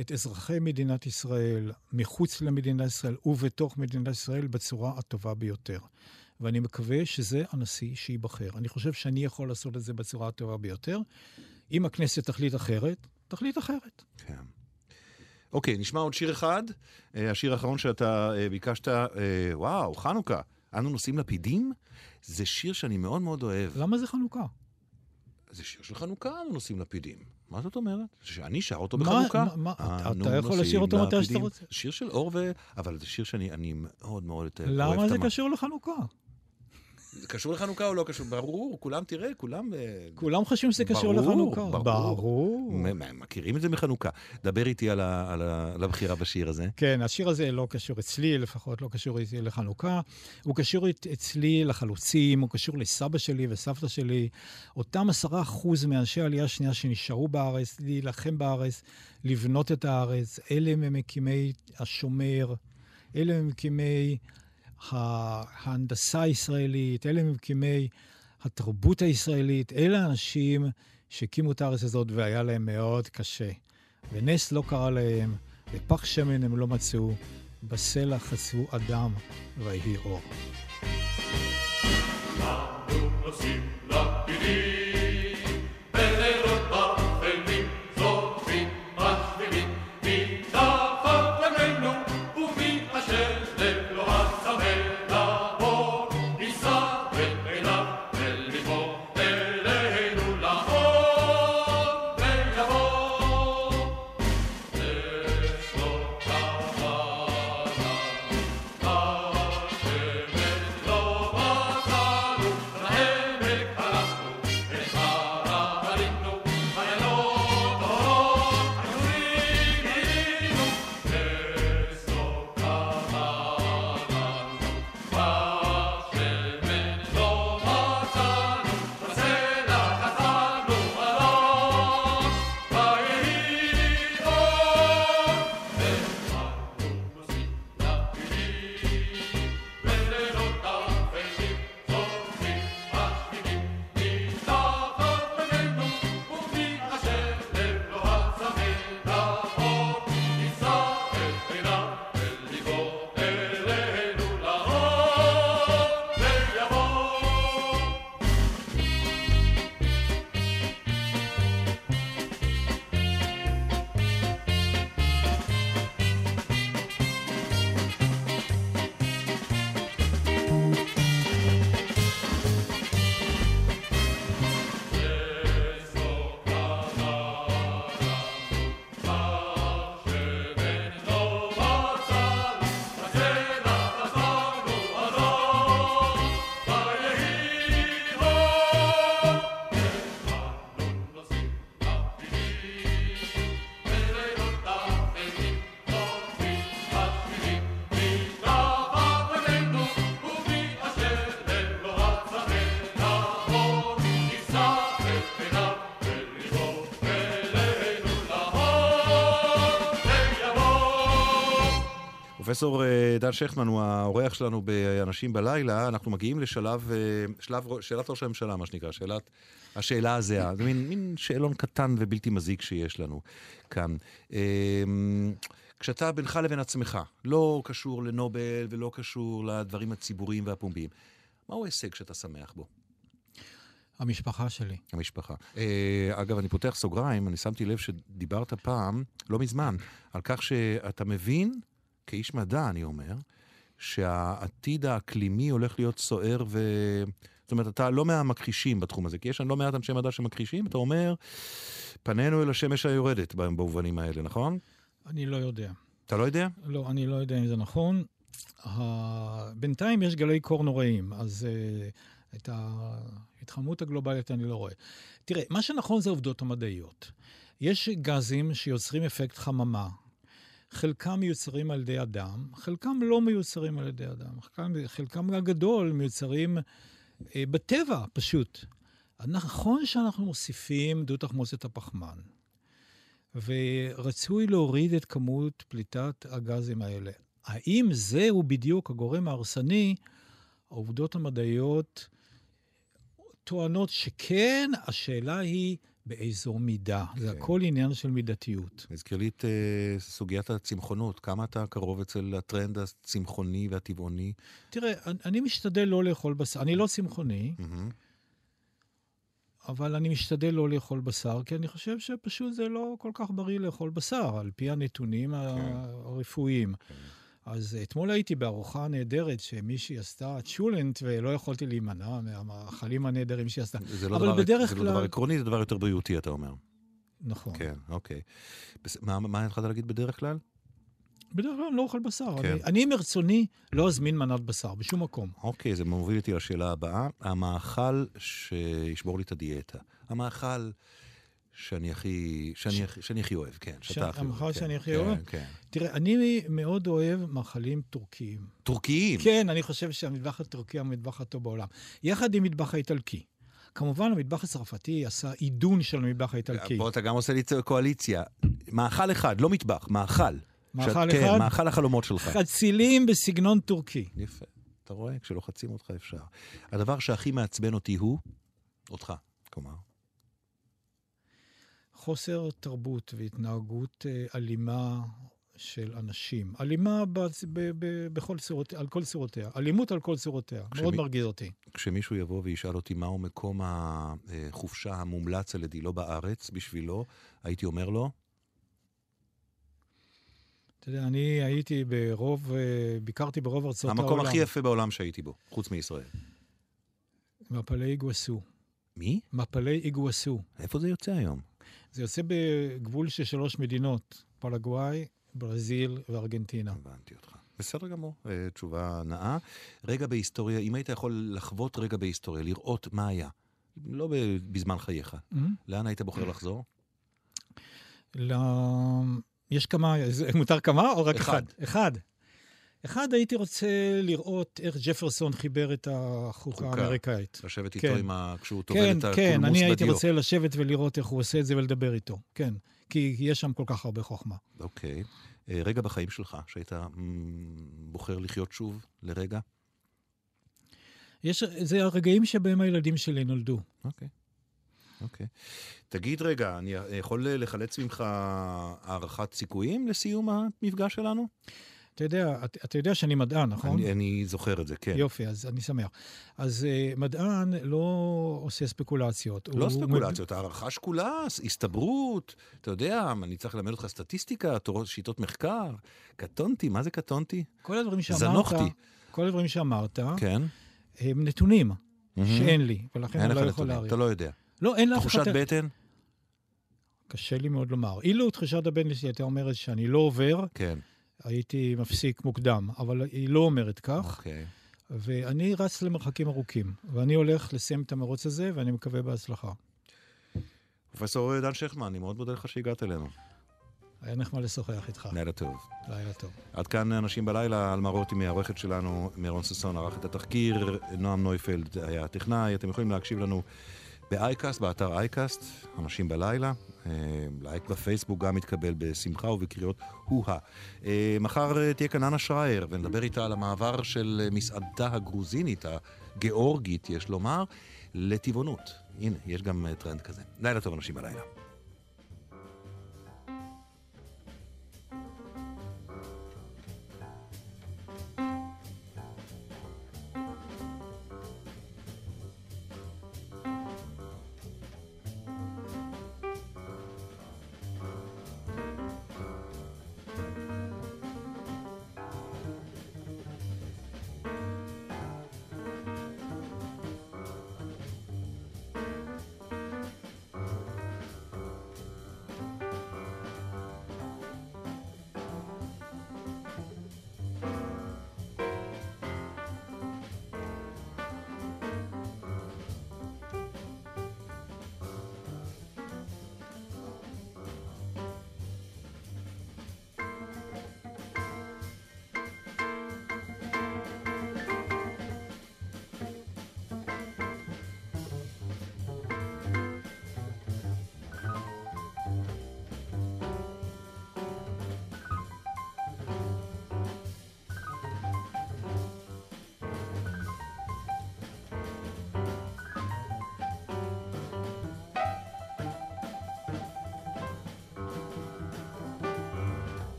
את אזרחי מדינת ישראל מחוץ למדינת ישראל ובתוך מדינת ישראל בצורה הטובה ביותר. ואני מקווה שזה הנשיא שייבחר. אני חושב שאני יכול לעשות את זה בצורה הטובה ביותר. אם הכנסת תחליט אחרת, תחליט אחרת. כן. אוקיי, נשמע עוד שיר אחד. אה, השיר האחרון שאתה אה, ביקשת, אה, וואו, חנוכה. אנו נושאים לפידים? זה שיר שאני מאוד מאוד אוהב. למה זה חנוכה? זה שיר של חנוכה, אנו נושאים לפידים. מה זאת אומרת? שאני שר אותו בחנוכה. מה- מה- אתה- יכול לשיר אותו מתי שאתה. רוצה. שיר של אור ו... אבל זה שיר שאני אני מאוד מאוד אוהב. למה זה קשור לחנוכה? זה קשור לחנוכה או לא קשור? ברור, כולם, תראה, כולם... אה, כולם חושבים שזה קשור ברור, לחנוכה. ברור. ברור. מכירים את זה מחנוכה. דבר איתי על ה- על ה- על הבחירה בשיר הזה. כן, השיר הזה לא קשור אצלי, לפחות לא קשור איתי לחנוכה. הוא קשור אצלי לחלוצים, הוא קשור לסבא שלי וסבתא שלי. אותם עשרה אחוז מאנשי העלייה השנייה שנשארו בארץ, להילחם בארץ, לבנות את הארץ, אלה הם מקימי השומר, אלה הם מקימי ה- ההנדסה הישראלית, אלה הם מקימי התרבות הישראלית, אלה האנשים שהקימו את הארץ הזאת והיה להם מאוד קשה. ונס לא קרה להם, בפח שמן הם לא מצאו, בסלע חצבו אדם ויהי אור. נושאים לפידים, פרופסור אה, דן שכטמן הוא האורח שלנו באנשים בלילה, אנחנו מגיעים לשלב, אה, שלב, שאלת ראש הממשלה, מה שנקרא, שאלת, השאלה הזהה. זה מין, מין שאלון קטן ובלתי מזיק שיש לנו כאן. אה, כשאתה בינך לבין עצמך, לא קשור לנובל ולא קשור לדברים הציבוריים והפומביים, מהו ההישג שאתה שמח בו? המשפחה שלי. המשפחה. אה, אגב, אני פותח סוגריים, אני שמתי לב שדיברת פעם, לא מזמן, על כך שאתה מבין, כאיש מדע, אני אומר, שהעתיד האקלימי הולך להיות סוער ו... זאת אומרת, אתה לא מהמכחישים בתחום הזה, כי יש לא מעט אנשי מדע שמכחישים, אתה אומר, פנינו אל השמש היורדת במובנים האלה, נכון? אני לא יודע. אתה לא יודע? לא, אני לא יודע אם זה נכון. בינתיים יש גלי קור נוראים, אז uh, את ההתחממות הגלובלית אני לא רואה. תראה, מה שנכון זה העובדות המדעיות. יש גזים שיוצרים אפקט חממה. חלקם מיוצרים על ידי אדם, חלקם לא מיוצרים על ידי אדם. חלקם, חלקם הגדול מיוצרים אה, בטבע, פשוט. נכון שאנחנו מוסיפים דו תחמוצת הפחמן, ורצוי להוריד את כמות פליטת הגזים האלה. האם זהו בדיוק הגורם ההרסני? העובדות המדעיות טוענות שכן, השאלה היא באיזו מידה. כן. זה הכל עניין של מידתיות. הזכיר לי את uh, סוגיית הצמחונות. כמה אתה קרוב אצל הטרנד הצמחוני והטבעוני? תראה, אני, אני משתדל לא לאכול בשר. אני לא צמחוני. אבל אני משתדל לא לאכול בשר, כי אני חושב שפשוט זה לא כל כך בריא לאכול בשר, על פי הנתונים כן. הרפואיים. כן. אז אתמול הייתי בארוחה נהדרת שמישהי עשתה צ'ולנט, ולא יכולתי להימנע מהמאכלים הנהדרים שהיא עשתה. זה לא אבל דבר, בדרך זה כלל... לא דבר עקרוני, זה דבר יותר בריאותי, אתה אומר. נכון. כן, אוקיי. בס... מה, מה התחלת להגיד בדרך כלל? בדרך כלל אני לא אוכל בשר. כן. אני, אני מרצוני לא אזמין מנת בשר, בשום מקום. אוקיי, זה מוביל אותי לשאלה הבאה. המאכל שישבור לי את הדיאטה. המאכל... שאני הכי, שאני, ש... שאני הכי אוהב, כן, שאתה הכי אוהב. המאכל כן, שאני הכי כן, אוהב? כן. תראה, אני מאוד אוהב מאכלים טורקיים. טורקיים? כן, אני חושב שהמטבח הטורקי הוא המטבח הטוב בעולם. יחד עם מטבח האיטלקי. כמובן, המטבח הצרפתי עשה עידון של המטבח האיטלקי. פה אתה גם עושה לי קואליציה. מאכל אחד, לא מטבח, מאכל. מאכל שאת, אחד? כן, מאכל החלומות שלך. חצילים בסגנון טורקי. יפה. אתה רואה? כשלוחצים אותך אפשר. הדבר שהכי מעצבן אותי הוא אותך, כלומר. חוסר תרבות והתנהגות אה, אלימה של אנשים. אלימה ב, ב, ב, בכל צורות, על כל צורותיה. אלימות על כל צורותיה. כשמי, מאוד מרגיז אותי. כשמישהו יבוא וישאל אותי מהו מקום החופשה המומלץ על ידי לא בארץ בשבילו, הייתי אומר לו? אתה יודע, אני הייתי ברוב, אה, ביקרתי ברוב ארצות המקום העולם. המקום הכי יפה בעולם שהייתי בו, חוץ מישראל. מפלי איגווסו. מי? מפלי איגווסו. איפה זה יוצא היום? זה יוצא בגבול של שלוש מדינות, פרגוואי, ברזיל וארגנטינה. הבנתי אותך. בסדר גמור, אה, תשובה נאה. רגע בהיסטוריה, אם היית יכול לחוות רגע בהיסטוריה, לראות מה היה, לא בזמן חייך, mm-hmm. לאן היית בוחר לחזור? ל... יש כמה, מותר כמה או רק אחד? אחד. אחד. אחד, הייתי רוצה לראות איך ג'פרסון חיבר את החוקה האמריקאית. לשבת איתו כן. עם ה... כשהוא טובל כן, את הקולמוס כן, בדיו. אני הייתי רוצה לשבת ולראות איך הוא עושה את זה ולדבר איתו, כן. כי יש שם כל כך הרבה חוכמה. אוקיי. אה, רגע בחיים שלך, שהיית בוחר לחיות שוב לרגע? יש, זה הרגעים שבהם הילדים שלי נולדו. אוקיי. אוקיי. תגיד רגע, אני יכול לחלץ ממך הערכת סיכויים לסיום המפגש שלנו? אתה יודע, אתה, אתה יודע שאני מדען, נכון? אני, אני זוכר את זה, כן. יופי, אז אני שמח. אז uh, מדען לא עושה ספקולציות. לא ספקולציות, מד... הערכה שקולה, הסתברות, אתה יודע, אני צריך ללמד אותך סטטיסטיקה, תורות, שיטות מחקר. קטונתי, מה זה קטונתי? כל הדברים שאמרת, זנוחתי. כל הדברים שאמרת, כן. הם נתונים mm-hmm. שאין לי, ולכן אני לא יכול להעריך. אתה לא יודע. לא, אין לך... תחושת בטן? קשה לי מאוד לומר. אילו תחושת הבטן שלי הייתה אומרת שאני לא עובר, כן. הייתי מפסיק מוקדם, אבל היא לא אומרת כך. אוקיי. ואני רץ למרחקים ארוכים, ואני הולך לסיים את המרוץ הזה, ואני מקווה בהצלחה. פרופסור דן שכמן, אני מאוד מודה לך שהגעת אלינו. היה נחמד לשוחח איתך. לילה טוב. לילה טוב. עד כאן אנשים בלילה, על מרותי מהעורכת שלנו, מירון ששון ערך את התחקיר, נועם נויפלד היה הטכנאי, אתם יכולים להקשיב לנו ב iCast, באתר iCast, אנשים בלילה. אה, לייק בפייסבוק גם מתקבל בשמחה ובקריאות הו-הא. אה, מחר אה, תהיה כאן אנה שרייר, ונדבר איתה על המעבר של מסעדה הגרוזינית, הגאורגית, יש לומר, לטבעונות. הנה, יש גם טרנד כזה. לילה טוב, אנשים בלילה.